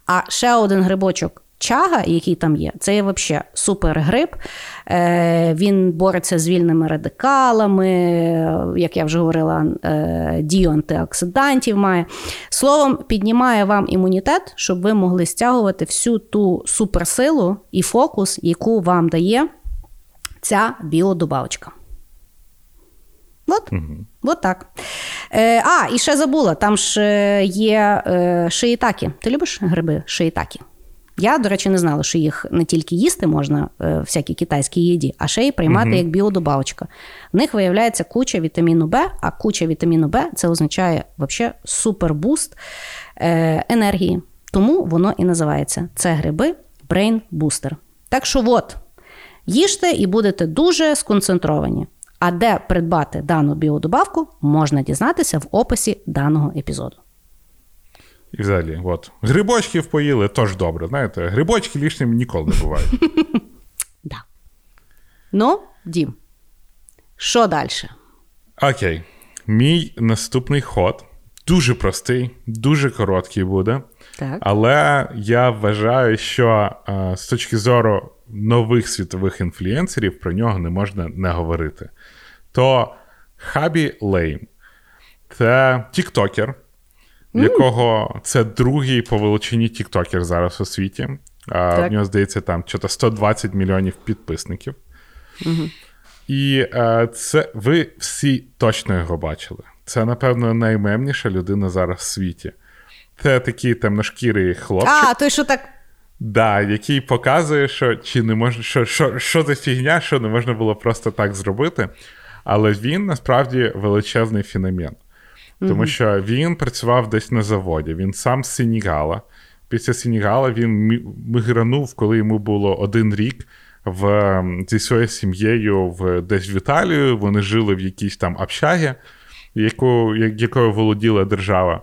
А ще один грибочок. Чага, який там є, це є взагалі супер гриб. Е, Він бореться з вільними радикалами, як я вже говорила, е, дію антиоксидантів має. Словом, піднімає вам імунітет, щоб ви могли стягувати всю ту суперсилу і фокус, яку вам дає ця біодобавочка. От, угу. от так. Е, А, і ще забула: там ж е, є е, шиїтакі. Ти любиш гриби шиїтакі? Я, до речі, не знала, що їх не тільки їсти можна, е, всякі китайські їді, а ще й приймати угу. як біодобавочка. В них виявляється куча вітаміну Б, а куча вітаміну Б це означає взагалі супербуст е, енергії. Тому воно і називається це гриби Brain Booster. Так що, от, їжте і будете дуже сконцентровані. А де придбати дану біодобавку, можна дізнатися в описі даного епізоду. І взагалі, от. Грибочків поїли, тож добре. Знаєте, грибочки лишніми ніколи не бувають. Да. Ну, Дім, що далі? Окей. Мій наступний ход дуже простий, дуже короткий буде. Так. Але я вважаю, що а, з точки зору нових світових інфлюенсерів про нього не можна не говорити. То Хабі Лейм це тіктокер, в якого це другий по величині тіктокер зараз у світі. А, В нього здається, там 120 мільйонів підписників. Угу. І а, це ви всі точно його бачили. Це, напевно, наймемніша людина зараз в світі. Це такий темношкірий хлопчик. А, той, що так. Да, який показує, що чи не можна, що, що, що за фігня, що не можна було просто так зробити. Але він насправді величезний феномен. Тому що він працював десь на заводі, він сам з Сенігала. Після Сенігала він мігранув, коли йому було один рік в, зі своєю сім'єю в, десь в Італію. Вони жили в якійсь там общагі, яку, якою володіла держава.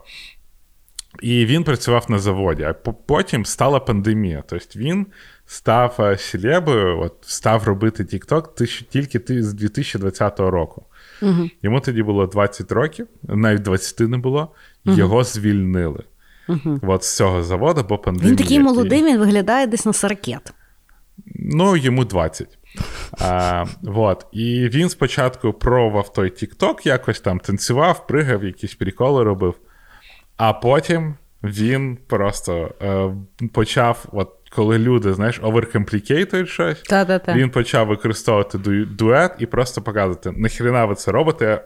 І він працював на заводі. А потім стала пандемія. Тобто він став е, селебою, от став робити TikTok тільки з 2020 року. Угу. Йому тоді було 20 років, навіть 20 не було, угу. його звільнили. Угу. От з цього заводу, бо пандемія. Він такий молодий, він виглядає десь на 40. Ну, йому 20. А, вот. І він спочатку пробував той TikTok, якось там танцював, пригав, якісь приколи робив. А потім він просто е, почав, от коли люди, знаєш, оверкомплікейтують щось, Та-та-та. він почав використовувати дует і просто показувати, нахрена ви це робите?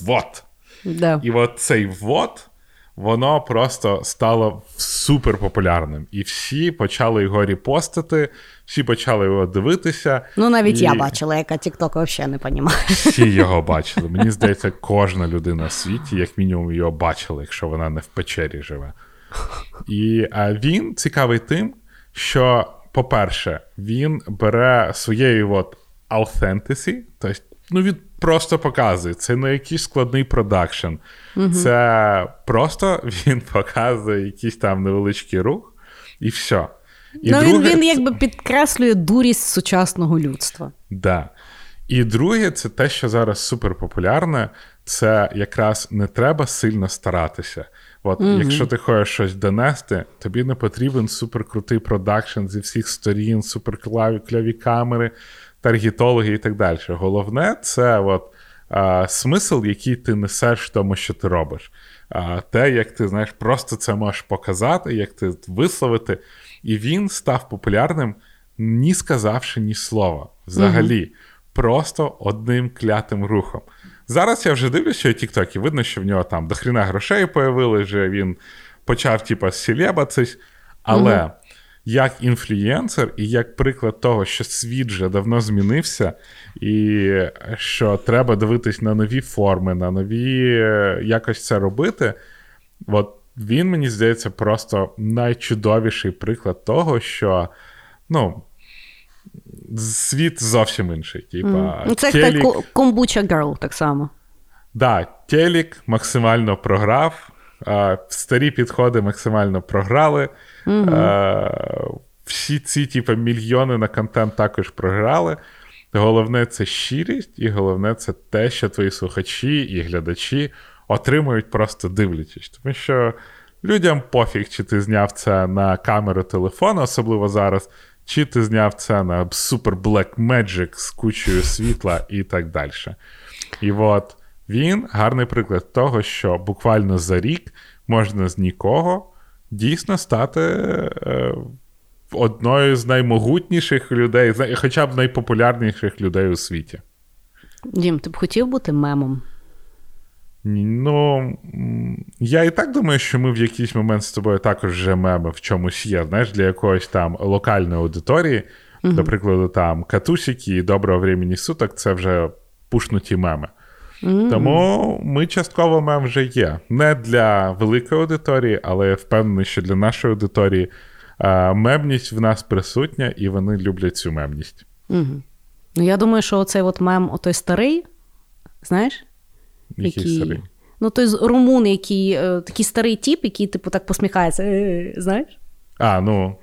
Вот. Да. І от цей вот, воно просто стало супер популярним. І всі почали його репостити, всі почали його дивитися. Ну, навіть і... я бачила, яка TikTok взагалі не розуміє. Всі його бачили. Мені здається, кожна людина в світі, як мінімум, його бачила, якщо вона не в печері живе. І а він цікавий тим, що, по-перше, він бере своєї от authenticity, тобто, ну, він просто показує. Це не якийсь складний продакшн. Угу. Це просто він показує якийсь там невеличкий рух, і все. І ну, друге, він, він якби підкреслює дурість сучасного людства. Да. І друге, це те, що зараз супер популярне, це якраз не треба сильно старатися. От, mm Якщо ти хочеш щось донести, тобі не потрібен суперкрутий продакшн зі всіх сторін, суперклаві кляві камери, таргетологи і так далі. Головне, це от а, смисл, який ти несеш в тому, що ти робиш. А, Те, як ти знаєш, просто це можеш показати, як ти висловити. І він став популярним, ні сказавши ні слова. Взагалі, mm просто одним клятим рухом. Зараз я вже дивлюся, що Тіктокі, видно, що в нього там дохріна грошей появили, вже він почав, типа, селебатись. Але mm як інфлюєнсер і як приклад того, що світ вже давно змінився, і що треба дивитись на нові форми, на нові е, якось це робити. От він, мені здається, просто найчудовіший приклад того, що ну, світ зовсім інший. Типа, mm. Це телік... як комбуча Girl так само. Да, Телік максимально програв, старі підходи максимально програли. Mm-hmm. Всі ці типу, мільйони на контент також програли. Головне це щирість, і головне це те, що твої слухачі і глядачі отримують, просто дивлячись. Тому що людям пофіг, чи ти зняв це на камеру телефону, особливо зараз, чи ти зняв це на Super Black Magic з кучою світла і так далі. І от він гарний приклад того, що буквально за рік можна з нікого дійсно стати е, одною з наймогутніших людей, хоча б найпопулярніших людей у світі. Дім, ти б хотів бути мемом? Ну, я і так думаю, що ми в якийсь момент з тобою також вже меми в чомусь є, знаєш, для якоїсь там локальної аудиторії. uh До прикладу, там катусики і доброго времени суток це вже пушнуті меми. mm Тому ми частково мем вже є. Не для великої аудиторії, але я впевнений, що для нашої аудиторії мемність в нас присутня, і вони люблять цю мемність. mm Ну, я думаю, що оцей от мем, отой старий, знаєш? Який, який старий? Ну, той румун, який е, такий старий тіп, який, типу, так посміхається, е, знаєш? А, ну.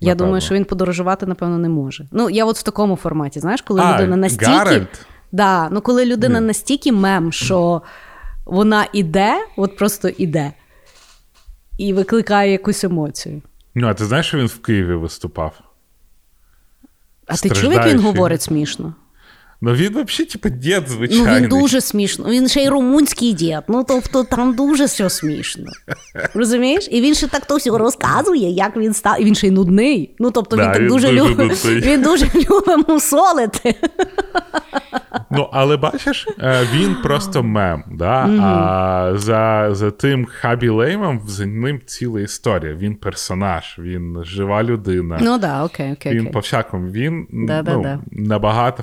Я напевно. думаю, що він подорожувати, напевно, не може. Ну, я от в такому форматі, знаєш, коли а, людина настільки. Гаральд? Да, ну коли людина не. настільки мем, що вона іде, от просто іде, і викликає якусь емоцію. Ну, а ти знаєш, що він в Києві виступав? А ти чув, як він говорить смішно? Ну він взагалі, типу, дід звичайний. Ну він дуже смішно. Він ще й румунський дід. Ну тобто там дуже все смішно. Розумієш? І він ще так то всього розказує, як він став. І він ще й нудний. Ну тобто він да, так він дуже любить. Він дуже любить мусолити. Ну, але бачиш, е, він просто мем. Да? Mm-hmm. А за за тим Хабі Леймом за ним ціла історія. Він персонаж, він жива людина. Ну да, окей, окей. Він окей. по всякому, він да, ну, набагато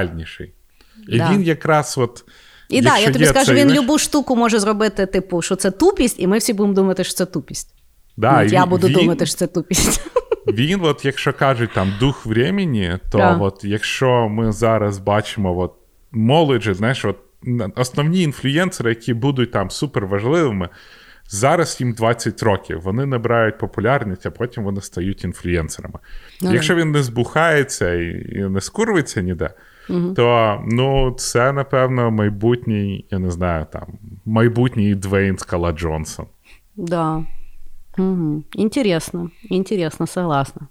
фундаментальніший. І він якраз от. І так, я тобі скажу, він любу штуку може зробити, типу, що це тупість, і ми всі будемо думати, що це тупість. Да, Я буду він... думати, що це тупість. Він, от, якщо кажуть там дух времени, то yeah. от, якщо ми зараз бачимо от, молоді, знаєш, от, основні інфлюєнсери, які будуть там суперважливими, зараз їм 20 років, вони набирають популярність, а потім вони стають інфлюєнсерами. Yeah. Якщо він не збухається і, і не скурвиться ніде, uh то ну, це, напевно, майбутній, я не знаю, там, майбутній Двейн Скала Джонсон. Да. Угу. Інтересно, інтересно, согласна.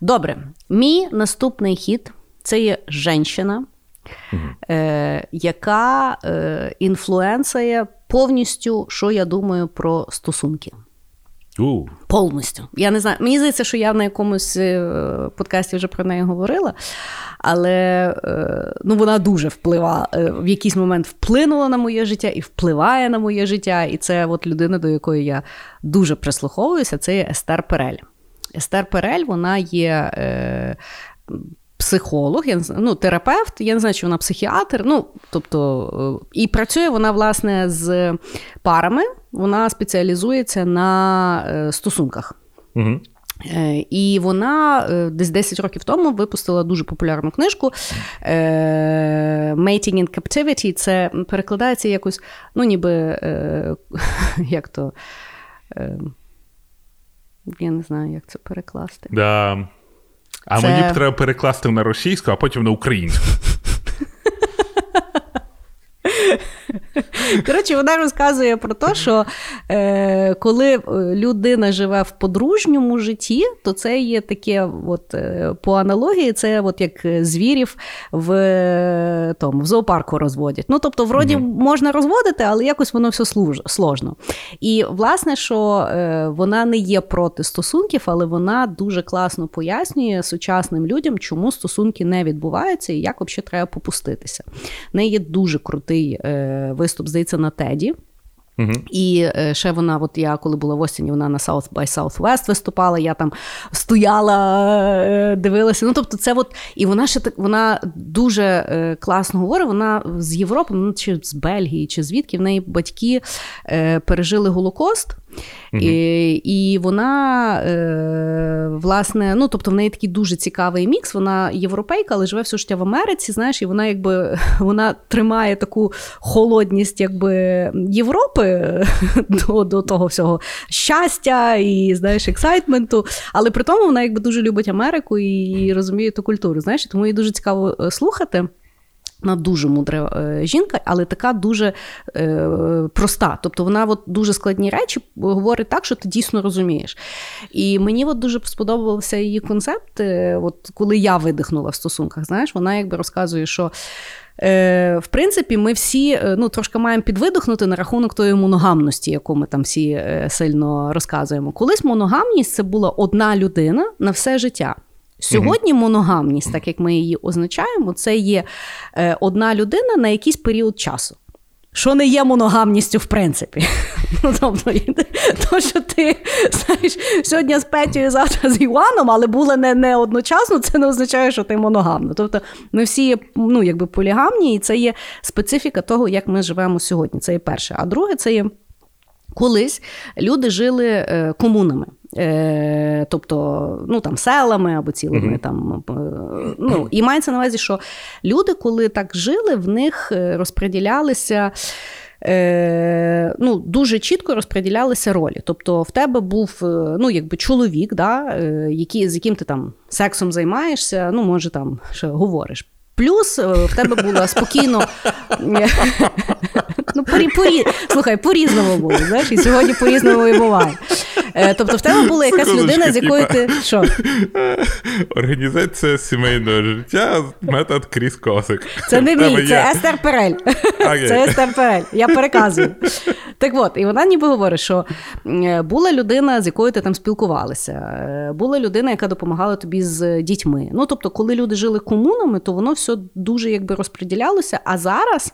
Добре, мій наступний хід це є жінка, угу. е, яка е, інфлюенсує повністю, що я думаю про стосунки. Uh. Повністю. Я не знаю. Мені здається, що я на якомусь е, подкасті вже про неї говорила, але е, ну, вона дуже впливала, е, в якийсь момент вплинула на моє життя і впливає на моє життя. І це от людина, до якої я дуже прислуховуюся, це є Естер Перель. Естер Перель, вона є. Психолог, я не знаю, ну, терапевт, я не знаю, чи вона психіатр. Ну, тобто, І працює вона, власне, з парами, вона спеціалізується на стосунках. Угу. Е, і вона е, десь 10 років тому випустила дуже популярну книжку е, Mating in Captivity. Це перекладається якось, ну, ніби як то. Я не знаю, як це перекласти. Да. А це... мені б треба перекласти на російську, а потім на українську. Коротше, вона розказує про те, що е, коли е, людина живе в подружньому житті, то це є таке, от е, по аналогії, це от як звірів в е, тому, в зоопарку розводять. Ну, тобто, вроді mm можна розводити, але якось воно все служ, сложно. І власне, що е, вона не є проти стосунків, але вона дуже класно пояснює сучасним людям, чому стосунки не відбуваються і як взагалі треба попуститися. В неї є дуже крутий е, виступ, здається, на Теді. Угу. І е, ще вона, от я коли була в осінь, вона на South by Southwest виступала, я там стояла, е, дивилася. Ну, тобто, це от, і вона ще так вона дуже е, класно говорить. Вона з Європи, ну, чи з Бельгії, чи звідки в неї батьки пережили Голокост. Угу. І і вона, е, власне, ну тобто в неї такий дуже цікавий мікс. Вона європейка, але живе все життя в Америці. Знаєш, і вона якби вона тримає таку холодність якби Європи до до того всього щастя і знаєш, ексайтменту. Але при тому вона якби дуже любить Америку і, розуміє ту культуру. Знаєш, тому їй дуже цікаво е, слухати. Вона дуже мудра е, жінка, але така дуже е, проста. Тобто вона от дуже складні речі говорить так, що ти дійсно розумієш. І мені от дуже сподобався її концепт, е, от коли я видихнула в стосунках. Знаєш, вона якби розказує, що. Е, в принципі, ми всі ну, трошки маємо підвидохнути на рахунок тої моногамності, яку ми там всі сильно розказуємо. Колись моногамність це була одна людина на все життя. Сьогодні моногамність, так як ми її означаємо, це є е, одна людина на якийсь період часу. Що не є моногамністю, в принципі. Ну, тобто, то, що ти знаєш, сьогодні з Петю, завтра з Іваном, але були не не одночасно, це не означає, що ти моногамна. Тобто ми всі ну, якби полігамні, і це є специфіка того, як ми живемо сьогодні. Це є перше. А друге, це є колись люди жили е, комунами. Е, тобто, ну там селами або цілими mm-hmm. там. Е, ну, І мається на увазі, що люди, коли так жили, в них е, розподілялися. Ну, Дуже чітко розподілялися ролі. Тобто в тебе був ну, якби чоловік, да, який, з яким ти там сексом займаєшся, ну, може, там ще говориш. Плюс в тебе було спокійно. ну, порі, порі, Слухай, по-різному було. знаєш, І сьогодні по-різному і буває. Е, тобто в тебе була якась людина, з якою ти. Що? Організація сімейного життя, метод крізь косик. Це не мій, це Естер Перель. Це Естер Перель. Я переказую. Так от, і вона ніби говорить, що е, була людина, з якою ти там спілкувалася, е, була людина, яка допомагала тобі з дітьми. Ну, тобто, коли люди жили комунами, то воно все дуже якби розподілялося. А зараз.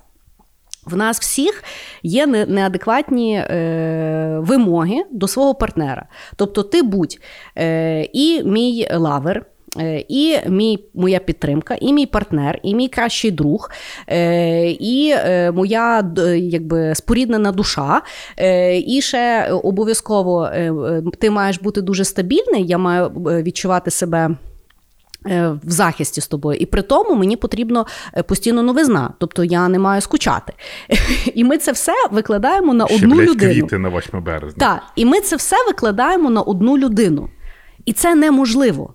В нас всіх є неадекватні е, вимоги до свого партнера. Тобто, ти будь е, і мій лавер. Е, і мій, моя підтримка, і мій партнер, і мій кращий друг, е, і е, моя якби споріднена душа. І ще обов'язково ти маєш бути дуже стабільний. Я маю відчувати себе. Е, в захисті з тобою, і при тому мені потрібно е, постійно новизна, тобто я не маю скучати. І ми це все викладаємо на одну блядь, людину. квіти на 8 березня. Так, і ми це все викладаємо на одну людину. І це неможливо.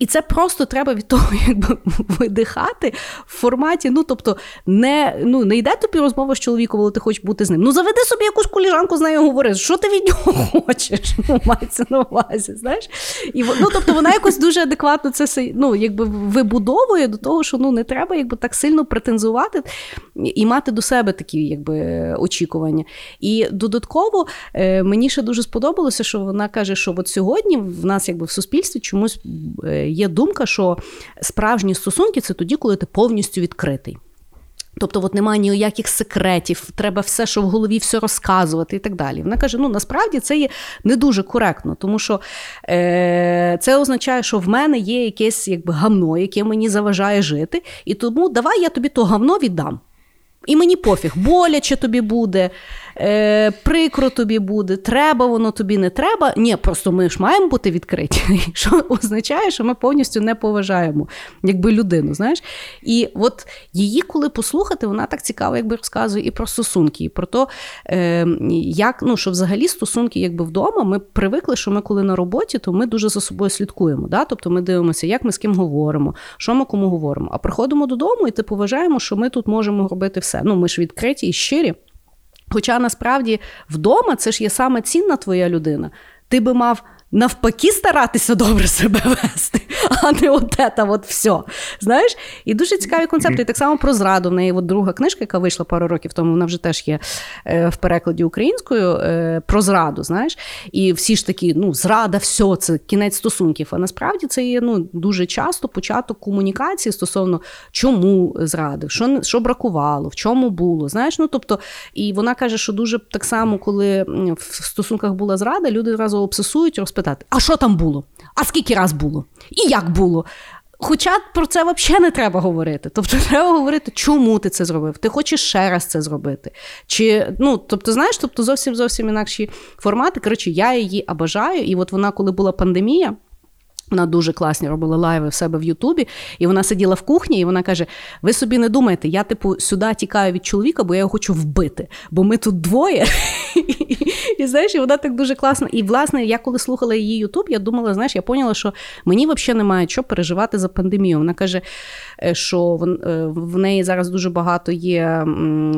І це просто треба від того, якби видихати в форматі. Ну, тобто, не ну, не йде тобі розмова з чоловіком, коли ти хочеш бути з ним. Ну, заведи собі якусь коліжанку з нею говори, що ти від нього хочеш? Ну, мається на увазі. знаєш? І, ну, Тобто вона якось дуже адекватно це ну, якби вибудовує до того, що ну, не треба якби, так сильно претензувати і мати до себе такі якби, очікування. І додатково е, мені ще дуже сподобалося, що вона каже, що от сьогодні в нас якби в суспільстві чомусь. Є думка, що справжні стосунки це тоді, коли ти повністю відкритий. Тобто, от немає ніяких секретів, треба все, що в голові, все розказувати і так далі. Вона каже: ну насправді це є не дуже коректно, тому що е, це означає, що в мене є якесь якби гавно, яке мені заважає жити, і тому давай я тобі то гавно віддам. І мені пофіг, боляче тобі буде, е, прикро тобі буде, треба воно тобі не треба. Ні, просто ми ж маємо бути відкриті, що означає, що ми повністю не поважаємо якби людину. знаєш. І от її, коли послухати, вона так цікаво, якби розказує і про стосунки, і про те, як ну, що взагалі стосунки якби вдома. Ми привикли, що ми коли на роботі, то ми дуже за собою слідкуємо. Да? Тобто ми дивимося, як ми з ким говоримо, що ми кому говоримо. А приходимо додому і типу вважаємо, що ми тут можемо робити все. Ну, ми ж відкриті і щирі. Хоча насправді вдома це ж є саме цінна твоя людина. Ти би мав навпаки старатися добре себе вести, а не от це от все. Знаєш? І дуже цікаві концепти. І так само про зраду. В неї от друга книжка, яка вийшла пару років тому, вона вже теж є е, в перекладі українською е, про зраду. знаєш. І всі ж такі, ну, зрада, все, це кінець стосунків. А насправді це є ну, дуже часто початок комунікації стосовно чому зрадив, що що бракувало, в чому було. Знаєш, ну тобто, і вона каже, що дуже так само, коли в стосунках була зрада, люди одразу обсесують, розповідають, спитати, а що там було? А скільки раз було? І як було? Хоча про це взагалі не треба говорити. Тобто, треба говорити, чому ти це зробив. Ти хочеш ще раз це зробити. Чи, ну, Тобто, знаєш, тобто зовсім зовсім інакші формати. Коротше, я її обажаю, і от вона, коли була пандемія. Вона дуже класні робила лайви в себе в Ютубі, і вона сиділа в кухні, і вона каже: Ви собі не думаєте, я, типу, сюди тікаю від чоловіка, бо я його хочу вбити. Бо ми тут двоє. І знаєш, і вона так дуже класна. І, власне, я коли слухала її Ютуб, я думала, знаєш, я поняла, що мені взагалі немає що переживати за пандемію. Вона каже, е, що е, в неї зараз дуже багато є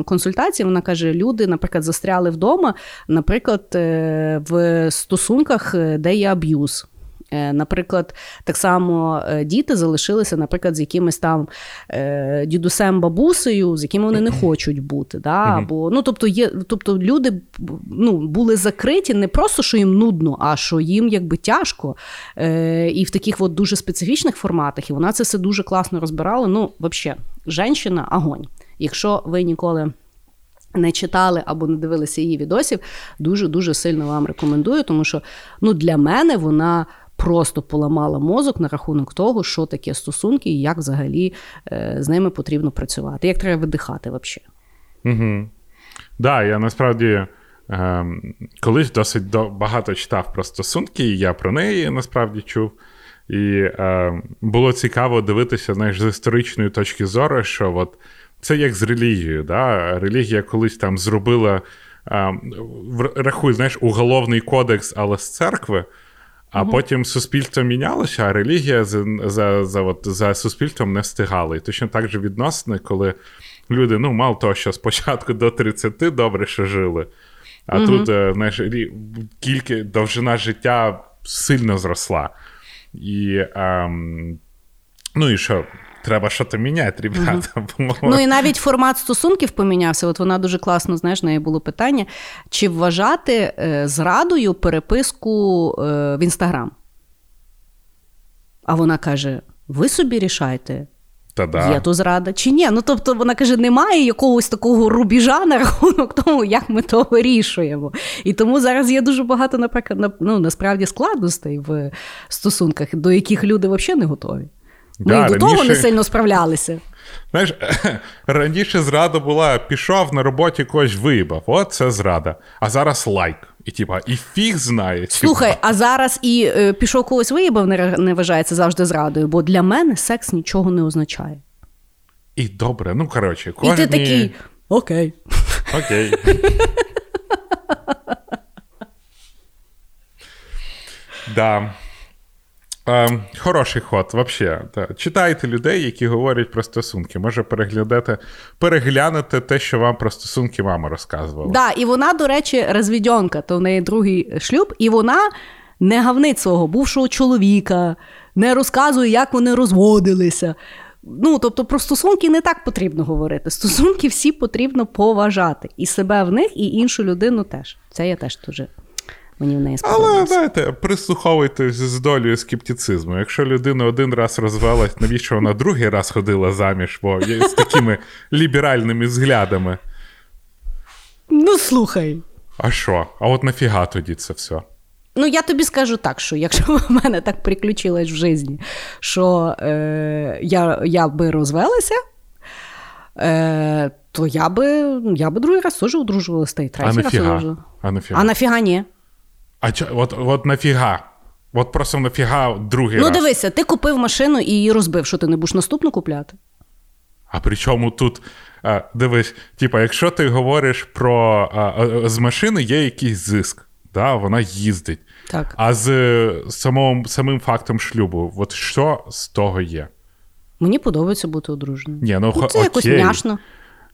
консультацій. Вона каже, люди, наприклад, застряли вдома, наприклад, е, в стосунках, де є аб'юз. Е, наприклад, так само е, діти залишилися, наприклад, з якимось там е, дідусем, бабусею, з якими вони не хочуть бути. Да? Або, ну, Тобто є, тобто люди ну, були закриті не просто, що їм нудно, а що їм якби тяжко. І в таких от дуже специфічних форматах. І вона це все дуже класно розбирала. Ну, взагалі, женщина огонь. Якщо ви ніколи. Не читали або не дивилися її відосів, дуже дуже сильно вам рекомендую, тому що ну для мене вона просто поламала мозок на рахунок того, що таке стосунки і як взагалі е, з ними потрібно працювати, як треба видихати взагалі. Угу. Да, я насправді е, колись досить багато читав про стосунки, і я про неї насправді чув. І е, було цікаво дивитися знаєш, з історичної точки зору, що от це як з релігією. Да? Релігія колись там зробила, е, рахуй, знаєш, уголовний кодекс, але з церкви. А угу. потім суспільство мінялося, а релігія за за, за, от, за суспільством не встигала. І точно так же відносини, коли люди, ну, мало того, що спочатку до 30 добре що жили, а угу. тут е, знаєш, кілька довжина життя сильно зросла. І, ем, Ну і що? Треба щось міняти, ребята. Угу. Ну і навіть формат стосунків помінявся. От вона дуже класно, знаєш, неї було питання: чи вважати е, зрадою переписку е, в інстаграм? А вона каже: ви собі рішайте. Та-да. Є то зрада чи ні? Ну тобто вона каже, немає якогось такого рубіжа на рахунок того, як ми то вирішуємо. І тому зараз є дуже багато, наприклад, ну, насправді складностей в стосунках, до яких люди взагалі не готові. Ми да, до раніше... того не сильно справлялися. Знаєш, раніше зрада була: пішов на роботі когось виїбав. От це зрада. А зараз лайк. І типа, і фіг знає. Слухай, а зараз і е, пішов когось виїбав, не, не вважається завжди зрадою, бо для мене секс нічого не означає. І добре, ну коротше, кожні... І ти такий окей. Окей. Да. Е, Хороший ход, взагалі. Читайте людей, які говорять про стосунки. Може переглядати, переглянути те, що вам про стосунки мама розказувала. Да, і вона, до речі, розвідьонка, то в неї другий шлюб, і вона не гавнить свого бувшого чоловіка, не розказує, як вони розводилися. Ну, тобто про стосунки не так потрібно говорити. Стосунки всі потрібно поважати. І себе в них, і іншу людину теж. Це я теж дуже Мені в неї сподобалося. Але знаєте, прислуховуйтесь з долею скептицизму. Якщо людина один раз розвелась, навіщо вона другий раз ходила заміж, бо з такими ліберальними зглядами. Ну, слухай. А що? А от нафіга тоді це все? Ну, я тобі скажу так, що якщо в мене так приключилось в житті, що е, я я би розвелася, Е, то я би я би другий раз теж одружувалася, та й А третій раз одружувала. А нафіга? А нафіга ні? А чо, от, от нафіга? От просто нафіга другий Ну раз. дивися, ти купив машину і її розбив, що ти не будеш наступну купляти? А при чому тут? А, дивись, типа, якщо ти говориш про а, а, з машини є якийсь зиск, да, вона їздить. Так. А з е, самим, самим фактом шлюбу, от що з того є? Мені подобається бути одруженою. Ні, ну, ну це якось окей. няшно.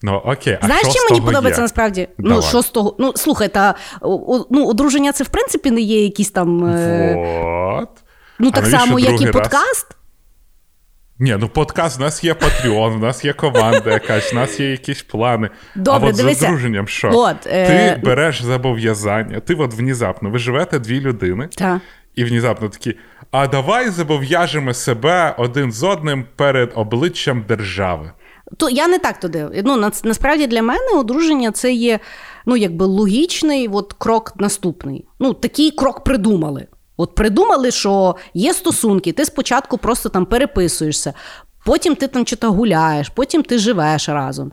Ну окей, а Знаєш, що чим мені подобається є? насправді? Давай. Ну, що з того? Ну, слухай, та ну, одруження це в принципі не є якісь там. Е... Вот. Ну, А так само, як і раз? подкаст. Ні, ну подкаст, у нас є Patreon, у нас є команда якась, у нас є якісь плани. Добре, а от дивися. з одруженням що? От, е, Ти береш зобов'язання, ти от внезапно, ви живете дві людини, Так. і внезапно такі, а давай зобов'яжемо себе один з одним перед обличчям держави. То я не так туди. Ну, на, насправді для мене одруження це є ну, якби логічний от, крок наступний. Ну, такий крок придумали. От придумали, що є стосунки, ти спочатку просто там переписуєшся, потім ти там чи то гуляєш, потім ти живеш разом.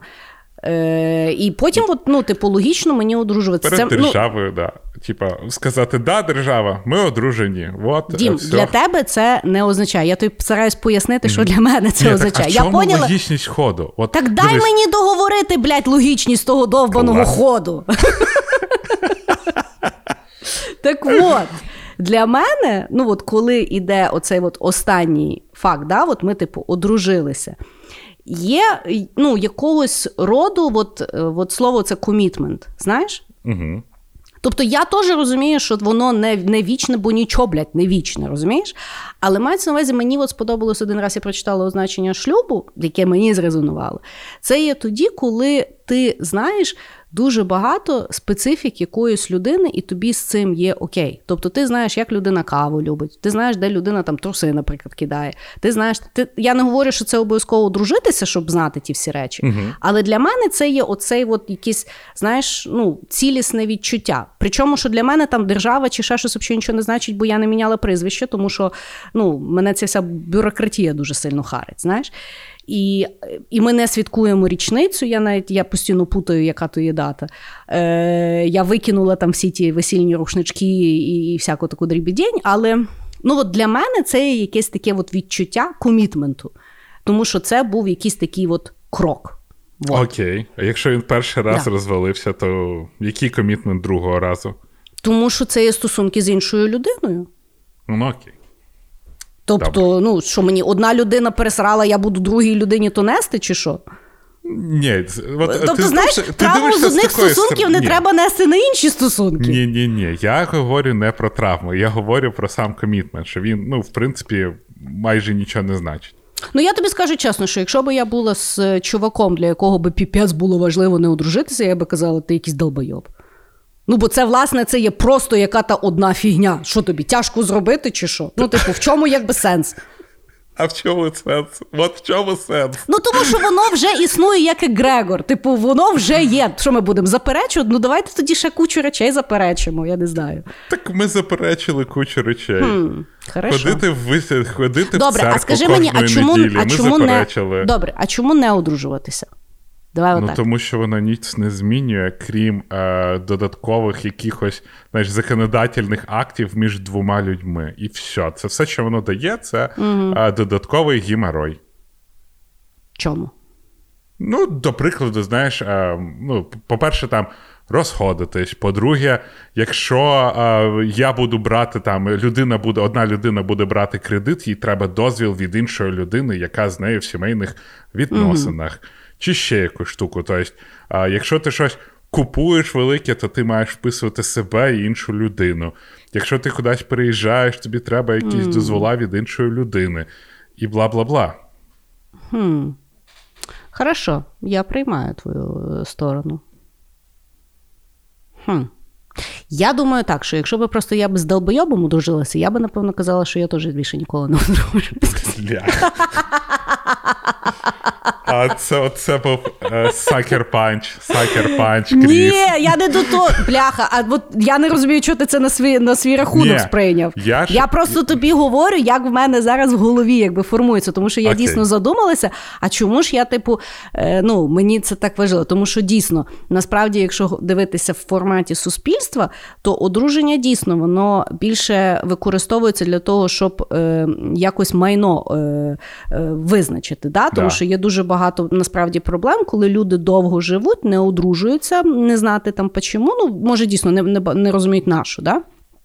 Е, і потім, от, ну, типу, логічно мені одружуватися. Перед Це, ну, державою, да. Типа, сказати, да, держава, ми одружені. От, Дім, е, все. для тебе це не означає. Я тобі стараюсь пояснити, що для мене це Ні, означає. Так, а Я чому поняла. логічність ходу? От, Так дай дивись, мені договорити, блядь, логічність того довбаного Клас. ходу. так от, для мене, ну от коли йде оцей от останній факт, да, от ми, типу, одружилися. Є ну, якогось роду, от, е, от слово це комітмент, знаєш? Угу. Тобто я теж розумію, що воно не, не вічне, бо нічого, блядь, не вічне, розумієш? Але мається на увазі, мені от сподобалось один раз, я прочитала означення шлюбу, яке мені зрезонувало. Це є тоді, коли ти знаєш дуже багато специфік якоїсь людини, і тобі з цим є окей. Тобто ти знаєш, як людина каву любить, ти знаєш, де людина там труси, наприклад, кидає. Ти знаєш, ти... я не говорю, що це обов'язково дружитися, щоб знати ті всі речі. Угу. Але для мене це є оцей от якийсь, знаєш, ну, цілісне відчуття. Причому, що для мене там держава чи ще щось взагалі нічого не значить, бо я не міняла прізвище, тому що ну, мене ця вся бюрократія дуже сильно харить. знаєш. І і ми не святкуємо річницю. Я навіть я постійно путаю, яка то є дата. Е, Я викинула там всі ті весільні рушнички і, і всяку таку дрібідень, але ну, от для мене це є якесь таке от відчуття комітменту. Тому що це був якийсь такий от крок. Вот. Окей. А якщо він перший раз Да. розвалився, то який комітмент другого разу? Тому що це є стосунки з іншою людиною. Ну, окей. Тобто, ну що мені одна людина пересрала, я буду другій людині то нести, чи що? Ні, от, Тобто, ти, знаєш, ти травму з одних стосунків сторони. не Ні. треба нести на інші стосунки. Ні, ні, ні. Я говорю не про травму, я говорю про сам комітмент, що він, ну, в принципі, майже нічого не значить. Ну я тобі скажу чесно, що якщо б я була з е, чуваком, для якого би піпець було важливо не одружитися, я би казала, ти якийсь долбойоб. Ну, бо це, власне, це є просто яка та одна фігня. Що тобі, тяжко зробити, чи що? Ну, типу, в чому якби сенс? А в чому сенс? От в чому сенс? Ну тому що воно вже існує як егрегор. Типу, воно вже є. Що ми будемо заперечувати? Ну давайте тоді ще кучу речей заперечимо, я не знаю. Так ми заперечили кучу речей. Хм, хорошо. Ходити в ходити в Добре, церкву а скажи мені, а чому, неділі. а ми чому заперечили. не добре, а чому не одружуватися? Давай Ну, отак. тому що вона ніч не змінює, крім е, додаткових якихось знаєш, законодательних актів між двома людьми. І все. Це все, що воно дає, це е, додатковий геморой. Чому? Ну, до прикладу, знаєш, е, ну, по-перше, там розходитись. По-друге, якщо е, я буду брати там, людина буде, одна людина буде брати кредит, їй треба дозвіл від іншої людини, яка з нею в сімейних відносинах, чи ще якусь штуку. Тобто, е, якщо ти щось купуєш велике, то ти маєш вписувати себе і іншу людину. Якщо ти кудись переїжджаєш, тобі треба якісь дозвола від іншої людини. І бла бла бла. Хм. Хорошо, я приймаю твою е, сторону. Хм. Я думаю так, що якщо б просто я б з долбойобом одружилася, я би, напевно, казала, що я теж більше ніколи не одружусь. А це це був сакер панч, сакер панч. Ні, я не до того. Бляха, а от я не розумію, чого ти це на свій на свій рахунок Ні, сприйняв. Я ж... я просто тобі говорю, як в мене зараз в голові якби формується, тому що я Окей. дійсно задумалася. А чому ж я, типу, е, ну мені це так важливо? Тому що дійсно, насправді, якщо дивитися в форматі суспільства, то одруження дійсно воно більше використовується для того, щоб е, якось майно е, е, визначити. Да? Тому да. що є дуже багато насправді проблем, коли люди довго живуть, не одружуються, не знати там чому. Ну, може, дійсно не не, не розуміють нашу. Да?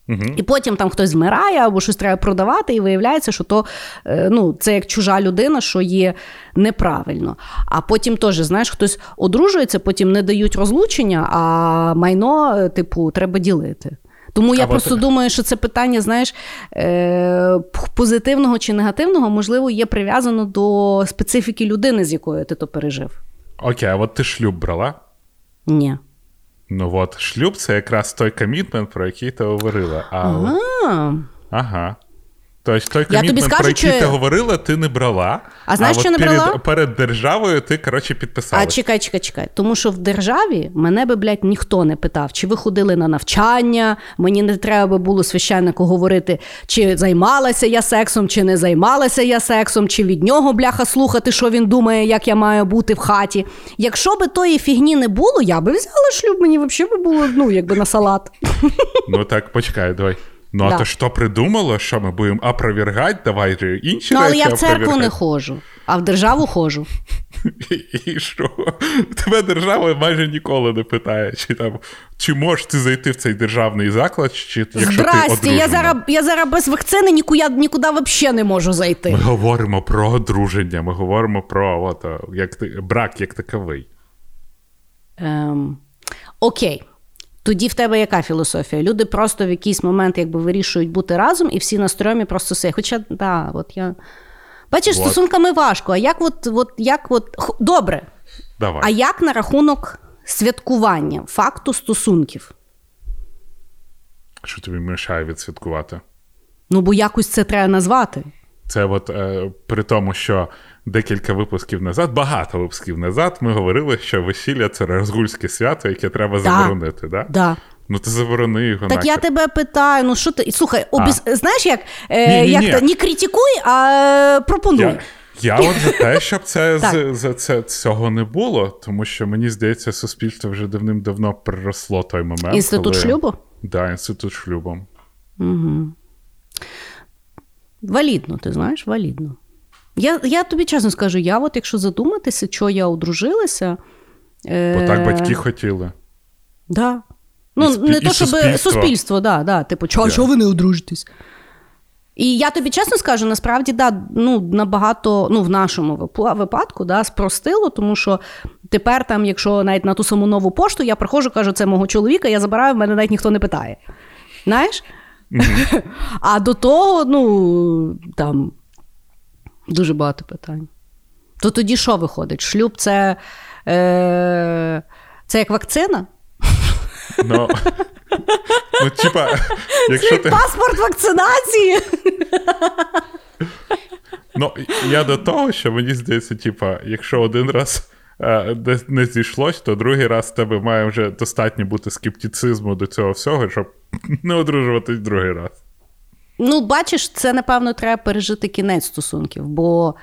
Угу. І потім там хтось змирає або щось треба продавати, і виявляється, що то е, ну, це як чужа людина, що є неправильно. А потім теж, знаєш, хтось одружується, потім не дають розлучення, а майно, е, типу, треба ділити. Тому я Або просто ти... думаю, що це питання, знаєш, е, позитивного чи негативного, можливо, є прив'язано до специфіки людини, з якою ти то пережив. Окей, а от ти шлюб брала? Ні. Ну от, шлюб це якраз той комітмент, про який ти говорила. А... Ага. Ага. Тобто той комітмент, про який чи... ти говорила, ти не брала. А знаєш, а що не перед, брала? перед державою ти, коротше, підписала. А чекай, чекай, чекай. Тому що в державі мене би, блядь, ніхто не питав, чи ви ходили на навчання, мені не треба було священнику говорити, чи займалася я сексом, чи не займалася я сексом, чи від нього, бляха, слухати, що він думає, як я маю бути в хаті. Якщо би тої фігні не було, я би взяла шлюб, мені взагалі би було, ну, якби на салат. Ну так, почекай, давай. Ну, да. а то що придумало, що ми будемо опровергати, давай інші Ну, але речі я в церкву не ходжу, а в державу ходжу. І що? Тебе держава майже ніколи не питає, чи там, чи можеш ти зайти в цей державний заклад, чи якщо Здрасте, ти я зараз я зараз без вакцини нікуди нікуди взагалі не можу зайти. Ми говоримо про одруження, ми говоримо про от, як, брак як таковий. Ем, Окей. Тоді в тебе яка філософія? Люди просто в якийсь момент якби вирішують бути разом, і всі на стрьомі просто все. Хоча, да, от я. Бачиш, вот. стосунками важко. А як от, от, як от... Добре. Давай. А як на рахунок святкування, факту стосунків? Що тобі мішає відсвяткувати? Ну, бо якось це треба назвати. Це от е, при тому, що декілька випусків назад, багато випусків назад, ми говорили, що весілля це розгульське свято, яке треба да. заборонити. Да? Да. Ну, ти заборони його. Так нахер. я тебе питаю, ну що ти. Слухай, обіз... знаєш, як е, як то не критикуй, а пропонуй. Я... Я от за те, щоб це з, за це цього не було, тому що мені здається, суспільство вже давним-давно переросло той момент. Інститут коли... шлюбу? Так, да, інститут шлюбу. Угу. Валідно, ти знаєш, валідно. Я я тобі чесно скажу, я от якщо задуматися, що я одружилася. Е... Бо так батьки хотіли. Да. Ну, і, не і то, щоб суспільство, суспільство да, да, типу, чого yeah. ви не одружитесь? І я тобі чесно скажу, насправді, да, ну, набагато ну, в нашому випадку да, спростило, тому що тепер, там, якщо навіть на ту саму нову пошту я приходжу, кажу, це мого чоловіка, я забираю, в мене навіть ніхто не питає. Знаєш? Mm-hmm. А до того, ну, там дуже багато питань. То тоді що виходить? Шлюб це, е, це як вакцина? Ну, ну типа, якщо ти... Паспорт вакцинації. Ну, я до того, що мені здається, типа, якщо один раз е, не зійшлось, то другий раз в тебе має вже достатньо бути скептицизму до цього всього, щоб не одружуватись другий раз. Ну, бачиш, це напевно треба пережити кінець стосунків, бо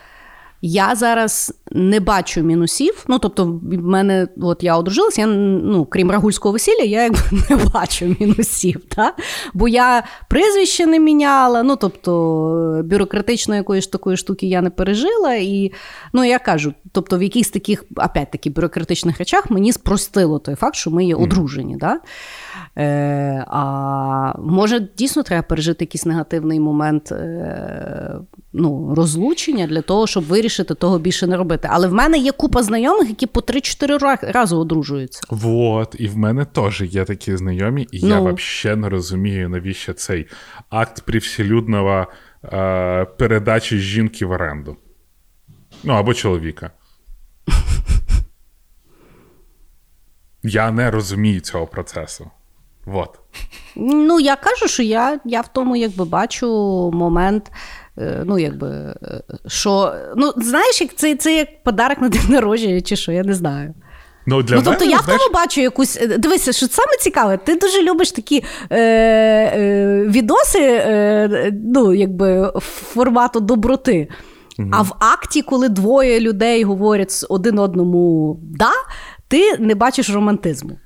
я зараз не бачу мінусів. Ну, тобто, в мене, от я одружилася, я ну, крім рагульського весілля, я якби не бачу мінусів. Та? Бо я прізвище не міняла, ну тобто бюрократичної якоїсь такої штуки я не пережила. І ну, я кажу, тобто, в якихось таких, опять-таки, бюрократичних речах мені спростило той факт, що ми є одружені. Mm. Да? Е, А може, дійсно треба пережити якийсь негативний момент е, ну, розлучення для того, щоб вирішити того більше не робити. Але в мене є купа знайомих, які по 3-4 рази одружуються. Вот, і в мене теж є такі знайомі, і ну. я взагалі не розумію, навіщо цей акт привселюдного е, передачі жінки в оренду. Ну, або чоловіка. Я не розумію цього процесу. Вот. Ну, я кажу, що я я в тому якби бачу момент е, ну, якби, е, що, ну, знаєш, як це, це як подарок на день народження, чи що, я не знаю. Ну, для ну, тобто мене, я в тому бачу якусь. е, Дивися, що саме цікаве, ти дуже любиш такі е, е, відоси, е, ну, якби формату доброти. А в акті, коли двоє людей говорять один одному да, ти не бачиш романтизму.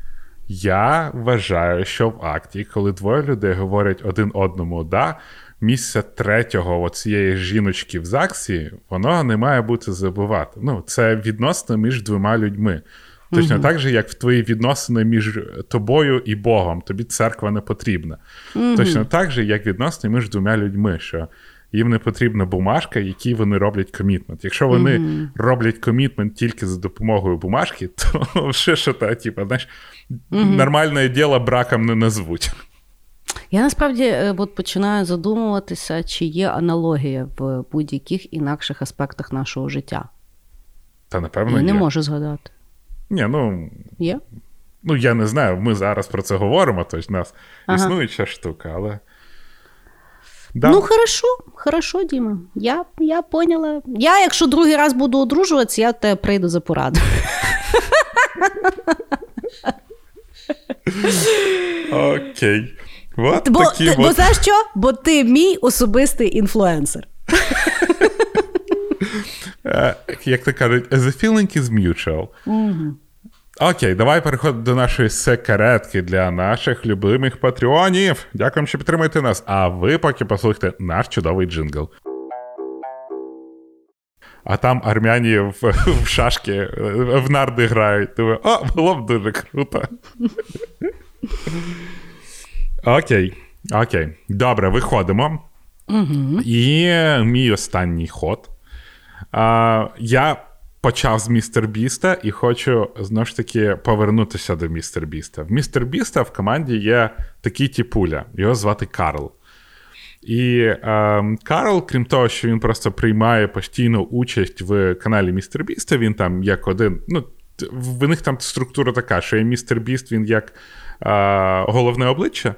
Я вважаю, що в акті, коли двоє людей говорять один одному да, місця третього цієї жіночки в ЗАГСі, воно не має бути забувати. Ну, це відносно між двома людьми. Точно так же, як в твої відносини між тобою і Богом. Тобі церква не потрібна. Точно так же, як відносини між двома людьми, що їм не потрібна бумажка, якій вони роблять комітмент. Якщо вони роблять комітмент тільки за допомогою бумажки, то ще що та, типу, знаєш, нормальне діло браком не назвуть. Я насправді е, от починаю задумуватися, чи є аналогія в будь-яких інакших аспектах нашого життя. Та напевно Я не є. можу згадати. Ні, ну, Є? ну я не знаю, ми зараз про це говоримо, тобто в нас Ага. існуюча штука, але. Да. Ну, хорошо, хорошо, Діма. Я, я поняла. Я, якщо другий раз буду одружуватися, я тебе прийду за порадою. Окей. От Бо, такі ти- бо знаєш що? Бо ти мій особистий інфлюенсер. Е, як то кажуть, the feeling is mutual. Окей, давай переходимо до нашої секретки для наших любимих патреонів. Дякуємо, що підтримуєте нас. А ви поки послухайте наш чудовий джингл. А там армяні в, в шашки е, в нарди грають. Думаю, о, було б дуже круто. Окей, окей. Добре, виходимо. І мій останній ход. А, я почав з Mr. Beast а і хочу знову ж таки повернутися до Mr. Beast а. В Mr. Beast а в команді є такий тіпуля, його звати Карл. І е, Карл, крім того, що він просто приймає постійну участь в каналі Mr. Beast а, він там як один. Ну, в них там структура така, що є Mr. Beast, він як е, головне обличчя.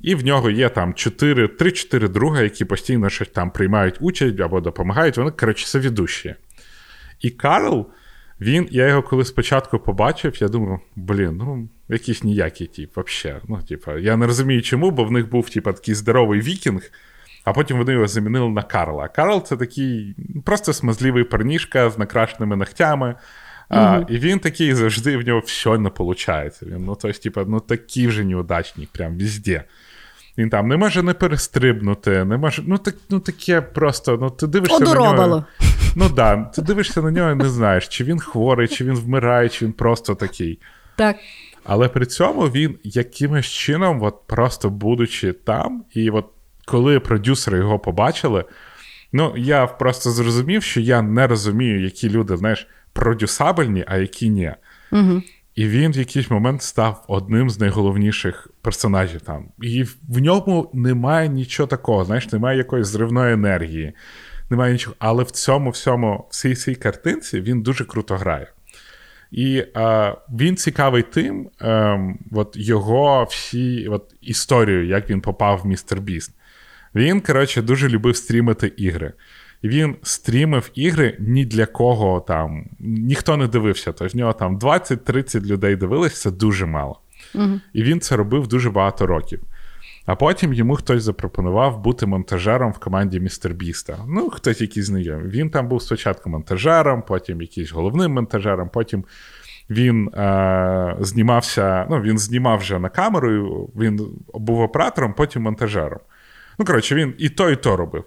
І в нього є там 4, 3-4 друга, які постійно щось там приймають участь або допомагають. Вони, коротше, це ведущі. І Карл, він, я його коли спочатку побачив, я думав, блін, ну, якийсь ніякий тип, взагалі. Ну, типа, я не розумію, чому, бо в них був типа, такий здоровий вікінг, а потім вони його замінили на Карла. Карл це такий просто смазливий парнішка з накрашеними ногтями. А, і він такий завжди в нього все не виходить. Він, ну, тобто, типа, ну такий вже неудачник, прям везде. Він там не може не перестрибнути, не може. Ну, так, ну таке просто. Ну, ти дивишся на Одоробало. нього. Ну да, ти дивишся на нього і не знаєш, чи він хворий, чи він вмирає, чи він просто такий. Так. Але при цьому він якимось чином, от просто будучи там, і от коли продюсери його побачили, ну я просто зрозумів, що я не розумію, які люди, знаєш, продюсабельні, а які ні. Угу. І він в якийсь момент став одним з найголовніших персонажів там. І в ньому немає нічого такого, знаєш, немає якоїсь зривної енергії, немає нічого. Але в цьому всьому, в цій цій картинці він дуже круто грає. І е, він цікавий тим, е, от його всі от, історію, як він попав в містер Біст. Він, коротше, дуже любив стрімити ігри. Він стрімив ігри ні для кого там, ніхто не дивився. Тож в нього там 20-30 людей дивились, це дуже мало. Угу. І він це робив дуже багато років. А потім йому хтось запропонував бути монтажером в команді Містер Біста. Ну, хтось якийсь знайомий. Він там був спочатку монтажером, потім якийсь головним монтажером, потім він е- знімався, ну, він знімав вже на камеру, він був оператором, потім монтажером. Ну, коротше, він і то, і то робив.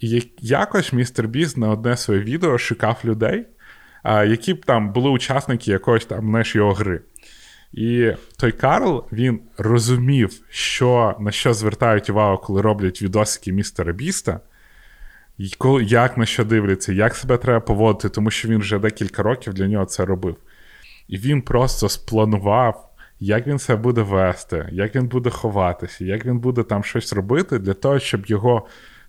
І як- якось містер Біст на одне своє відео шукав людей, які б там були учасники якоїсь там знаєш, його гри. І той Карл він розумів, що, на що звертають увагу, коли роблять відосики містера Біста, і коли, як на що дивляться, як себе треба поводити, тому що він вже декілька років для нього це робив. І він просто спланував, як він себе буде вести, як він буде ховатися, як він буде там щось робити для того, щоб його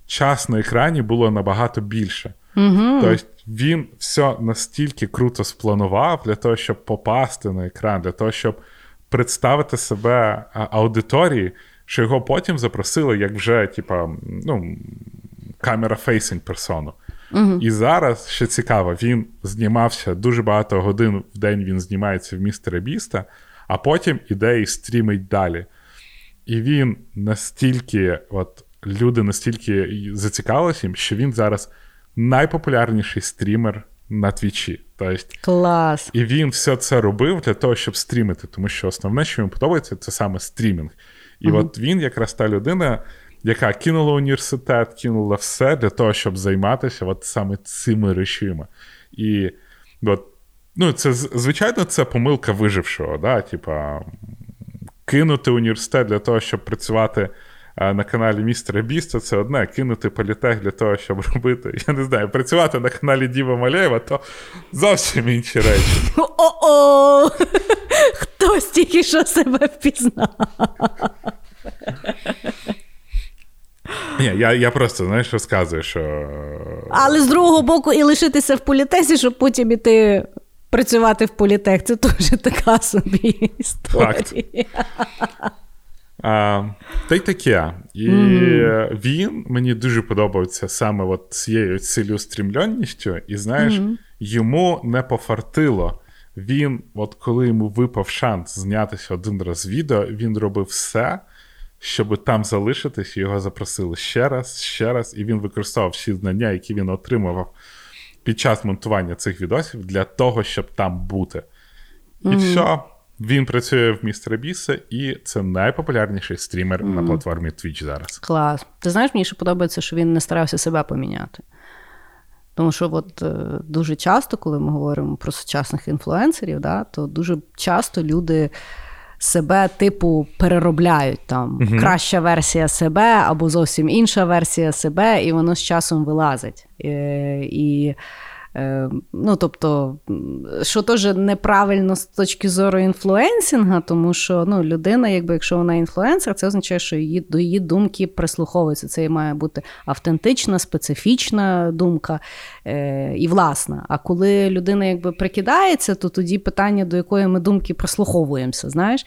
час на екрані було набагато більше. Угу. Тобто він все настільки круто спланував для того, щоб попасти на екран, для того, щоб представити себе аудиторії, що його потім запросили як вже, типа, ну, камера фейсинг персону. Угу. І зараз ще цікаво, він знімався дуже багато годин в день він знімається в містера Біста, а потім іде і стрімить далі. І він настільки, от люди настільки зацікавилися, що він зараз найпопулярніший стрімер на твічі. Тобто, Клас. І він все це робив для того, щоб стрімити, тому що основне, що йому подобається, це саме стрімінг. І угу. от він якраз та людина, яка кинула університет, кинула все для того, щоб займатися от саме цими речима. І от, ну, це, звичайно, це помилка вижившого. да? Типа, кинути університет для того, щоб працювати на каналі Містера Біста, це одне, кинути політех для того, щоб робити, я не знаю, працювати на каналі Діва Малєва, то зовсім інші речі. О-о! Хтось тільки що себе впізнав. Ні, Я я просто знаєш, розказую, що. Але з другого боку, і лишитися в політесі, щоб потім іти працювати в політех, це теж така собі історія. Факт. А, Та й таке. І mm. він мені дуже подобається саме от цією цілеустрімленністю, і знаєш, mm. йому не пофартило. Він, от коли йому випав шанс знятися один раз відео, він робив все, щоб там залишитись, його запросили ще раз, ще раз, і він використовував всі знання, які він отримував під час монтування цих відосів для того, щоб там бути. І mm-hmm. все. Він працює в містера Біса, і це найпопулярніший стрімер mm. на платформі Twitch зараз. Клас. Ти знаєш, мені ще подобається, що він не старався себе поміняти. Тому що от е, дуже часто, коли ми говоримо про сучасних інфлюенсерів, да, то дуже часто люди себе, типу, переробляють там uh краща версія себе або зовсім інша версія себе, і воно з часом вилазить. І, і Е, ну, тобто, що теж неправильно з точки зору інфлюенсінга, тому що ну, людина, якби якщо вона інфлюенсер, це означає, що її, до її думки прислуховуються. Це має бути автентична, специфічна думка е, і власна. А коли людина якби прикидається, то тоді питання, до якої ми думки прислуховуємося. знаєш.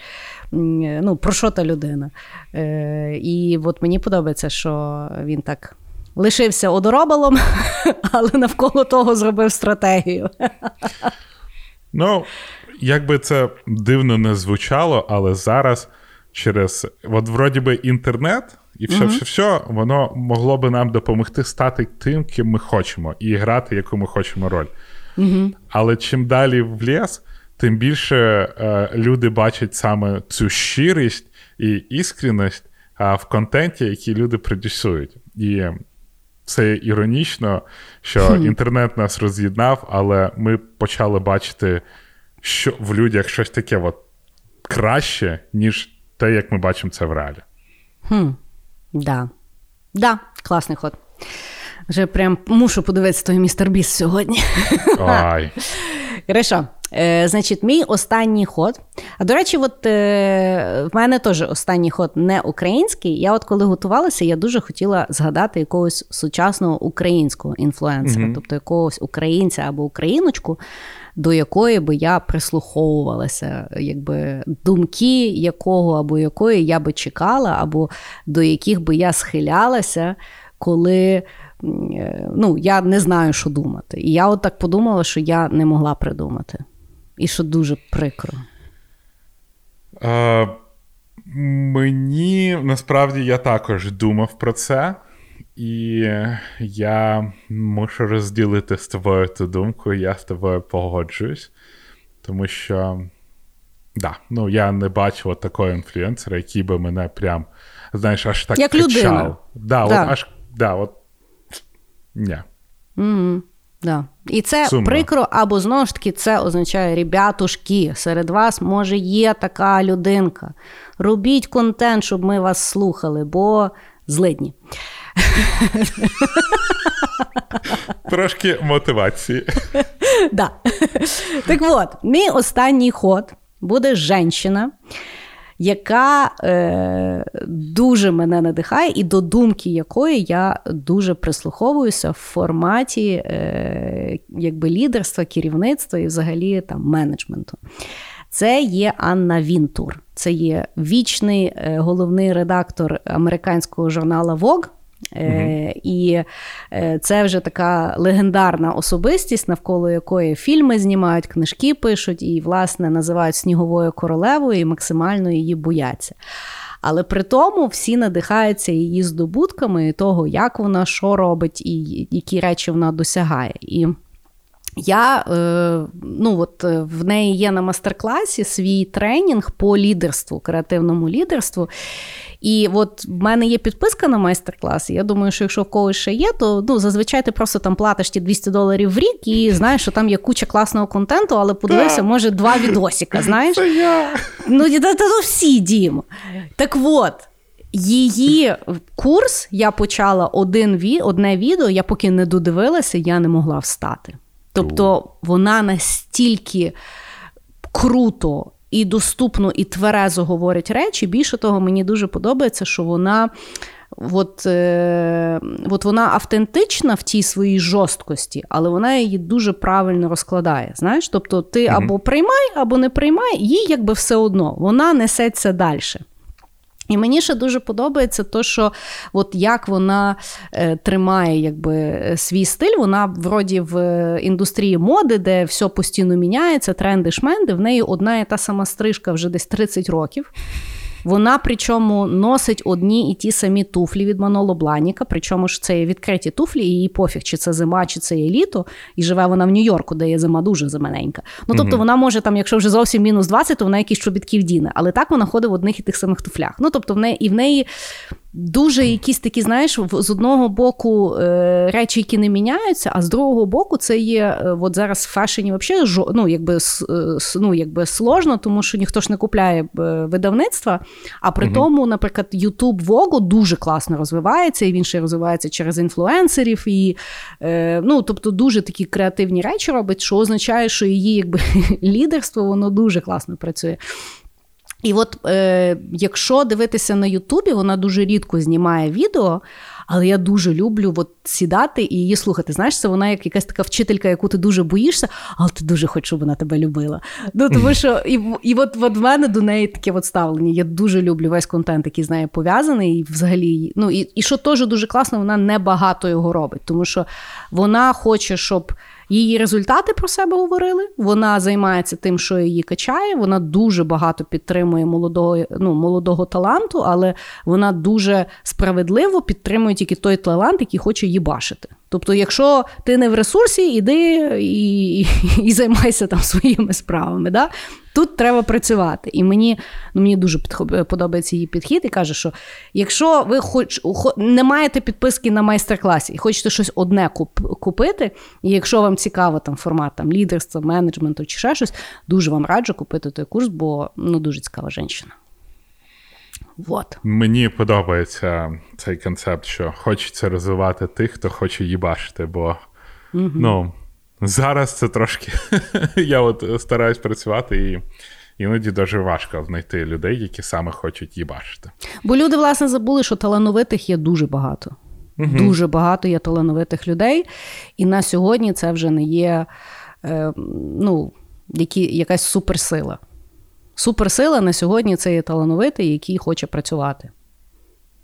Ну, Про що та людина? Е, І от мені подобається, що він так лишився одоробалом, але навколо того зробив стратегію. Ну, як би це дивно не звучало, але зараз через от вроді би інтернет і все, все, все, воно могло би нам допомогти стати тим, ким ми хочемо, і грати, яку ми хочемо роль. mm Але чим далі в ліс, тим більше е, люди бачать саме цю щирість і іскренність е, в контенті, який люди продюсують. І це іронічно, що інтернет нас роз'єднав, але ми почали бачити що в людях щось таке от краще, ніж те, як ми бачимо це в реалі. Хм, Да. Да, класний ход. Вже прям мушу подивитися той містер Біс сьогодні. Ай. Хорошо. Е, Значить, мій останній ход. А до речі, от е, в мене теж останній ход не український. Я, от коли готувалася, я дуже хотіла згадати якогось сучасного українського інфлюенсера, mm-hmm. тобто якогось українця або україночку, до якої би я прислуховувалася, якби думки якого або якої я би чекала, або до яких би я схилялася, коли. Е, ну, я не знаю, що думати. І я от так подумала, що я не могла придумати. І що дуже прикро. А, Мені насправді я також думав про це, і я мушу розділити з тобою ту думку, я з тобою погоджуюсь, тому що да, ну, я не бачив такого інфлюенсера, який би мене прям, знаєш, аж так Як кричав. людина. Да, да. От аж, да, от, ні. Mm-hmm. Да. І це Сумно. прикро, або знову ж таки, це означає ребятушки, серед вас може є така людинка. Робіть контент, щоб ми вас слухали, бо злидні. Трошки мотивації. Да. Так от, мій останній ход буде жінка, яка е, дуже мене надихає, і до думки якої я дуже прислуховуюся в форматі е, якби лідерства, керівництва і взагалі там менеджменту. Це є Анна Вінтур, це є вічний е, головний редактор американського журнала Vogue. Е, І е, це вже така легендарна особистість, навколо якої фільми знімають, книжки пишуть і, власне, називають сніговою королевою і максимально її бояться. Але при тому всі надихаються її здобутками і того, як вона що робить і які речі вона досягає. І я е, ну от в неї є на мастер-класі свій тренінг по лідерству, креативному лідерству. І от в мене є підписка на майстер-клас. Я думаю, що якщо в когось ще є, то ну, зазвичай ти просто там платиш ті 200 доларів в рік і знаєш, що там є куча класного контенту, але подивився, може, два відосика. знаєш? Це я. Ну, та, та, ну всі дім. Так от. Її курс я почала один ві, одне відео, я поки не додивилася, я не могла встати. Тобто вона настільки круто і доступно, і тверезо говорить речі. Більше того, мені дуже подобається, що вона. От, е, от вона автентична в тій своїй жорсткості, але вона її дуже правильно розкладає. Знаєш, тобто ти або приймай, або не приймай, їй якби все одно, вона несеться далі. І мені ще дуже подобається то, що от як вона е, тримає якби, свій стиль. Вона вроді в індустрії моди, де все постійно міняється, тренди шменди, в неї одна і та сама стрижка вже десь 30 років. Вона причому носить одні і ті самі туфлі від Маноло Бланіка, причому ж це відкриті туфлі, і їй пофіг, чи це зима, чи це є літо. І живе вона в Нью-Йорку, де є зима дуже зимененька. Ну тобто вона може там, якщо вже зовсім мінус 20, то вона якісь чобітків діне. Але так вона ходить в одних і тих самих туфлях. Ну тобто в неї і в неї Дуже якісь такі, знаєш, з одного боку е, речі, які не міняються, а з другого боку, це є е, от зараз в фешені взагалі ну, якби, е, ну, якби сложно, тому що ніхто ж не купляє видавництва. А при угу. тому, наприклад, YouTube Vogue дуже класно розвивається, і він ще розвивається через інфлюенсерів. І, ну, Тобто дуже такі креативні речі робить, що означає, що її якби, лідерство воно дуже класно працює. І от е, якщо дивитися на Ютубі, вона дуже рідко знімає відео, але я дуже люблю от сідати і її слухати. Знаєш, це вона як якась така вчителька, яку ти дуже боїшся, але ти дуже хочеш, щоб вона тебе любила. Ну тому що і і от, от в мене до неї таке от ставлення. Я дуже люблю весь контент, який з нею пов'язаний. І взагалі, ну і, і що теж дуже класно, вона не багато його робить, тому що вона хоче, щоб. Її результати про себе говорили. Вона займається тим, що її качає. Вона дуже багато підтримує молодого ну, молодого таланту, але вона дуже справедливо підтримує тільки той талант, який хоче її бачити. Тобто, якщо ти не в ресурсі, іди і і, і займайся там своїми справами. Да? Тут треба працювати. І мені ну, мені дуже подобається її підхід і каже, що якщо ви хоч не маєте підписки на майстер-класі і хочете щось одне куп, купити, і якщо вам цікаво там формат там, лідерства, менеджменту чи ще щось, дуже вам раджу купити той курс, бо ну, дуже цікава жінка. Вот. Мені подобається цей концепт, що хочеться розвивати тих, хто хоче їбашити, бо угу. ну, зараз це трошки. Я от стараюсь працювати і. Іноді дуже важко знайти людей, які саме хочуть їбашити. Бо люди, власне, забули, що талановитих є дуже багато. Угу. Дуже багато є талановитих людей. І на сьогодні це вже не є е, ну, які, якась суперсила. Суперсила на сьогодні це є талановитий, який хоче працювати.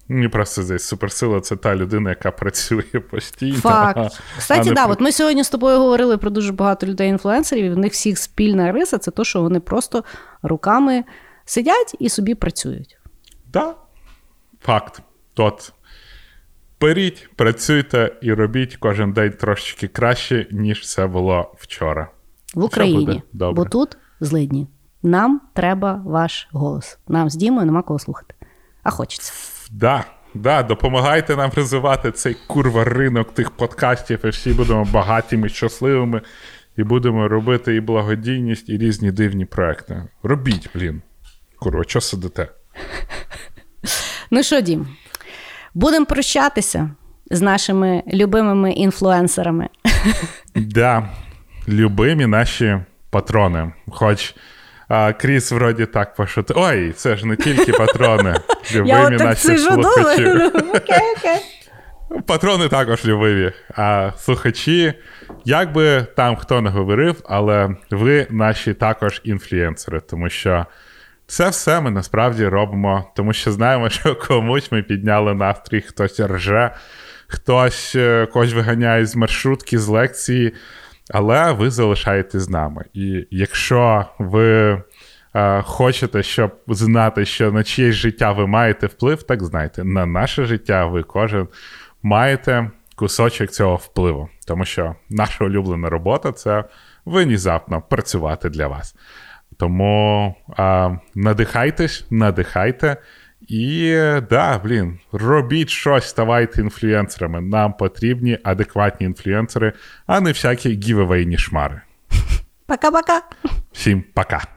Мені просто здесь суперсила це та людина, яка працює постійно. Факт. Кстати, да, про... от ми сьогодні з тобою говорили про дуже багато людей-інфлюенсерів, і в них всіх спільна риса це те, що вони просто руками сидять і собі працюють. Так. Да. Факт. Тот. Беріть, працюйте і робіть кожен день трошечки краще, ніж це було вчора. В Україні. Бо тут злидні. Нам треба ваш голос. Нам з Дімою нема кого слухати. А хочеться. Да, да, допомагайте нам розвивати цей курва ринок тих подкастів, і всі будемо багатими, щасливими, і будемо робити і благодійність, і різні дивні проекти. Робіть, блін. Курва, що сидите? Ну що, Дім, будемо прощатися з нашими любимими інфлюенсерами. Да, любимі наші патрони. Хоч. А Кріс вроді так пошутив. Ой, це ж не тільки патрони. Любимі наші слухачі. Патрони також любиві. А слухачі, як би там хто не говорив, але ви наші також інфлюенсери, тому що Це все ми насправді робимо, тому що знаємо, що комусь ми підняли настрій, хтось рже, хтось е, когось виганяє з маршрутки, з лекції, але ви залишаєтесь з нами. І якщо ви е, хочете, щоб знати, що на чиєсь життя ви маєте вплив, так знайте, на наше життя ви кожен маєте кусочок цього впливу, тому що наша улюблена робота це внезапно працювати для вас. Тому а, надихайтесь, надихайте. І да, блін, робіть щось, ставайте інфлюенсерами. Нам потрібні адекватні інфлюенсери, а не всякі giveaway ні шмари. Пока-пока. Всім пока.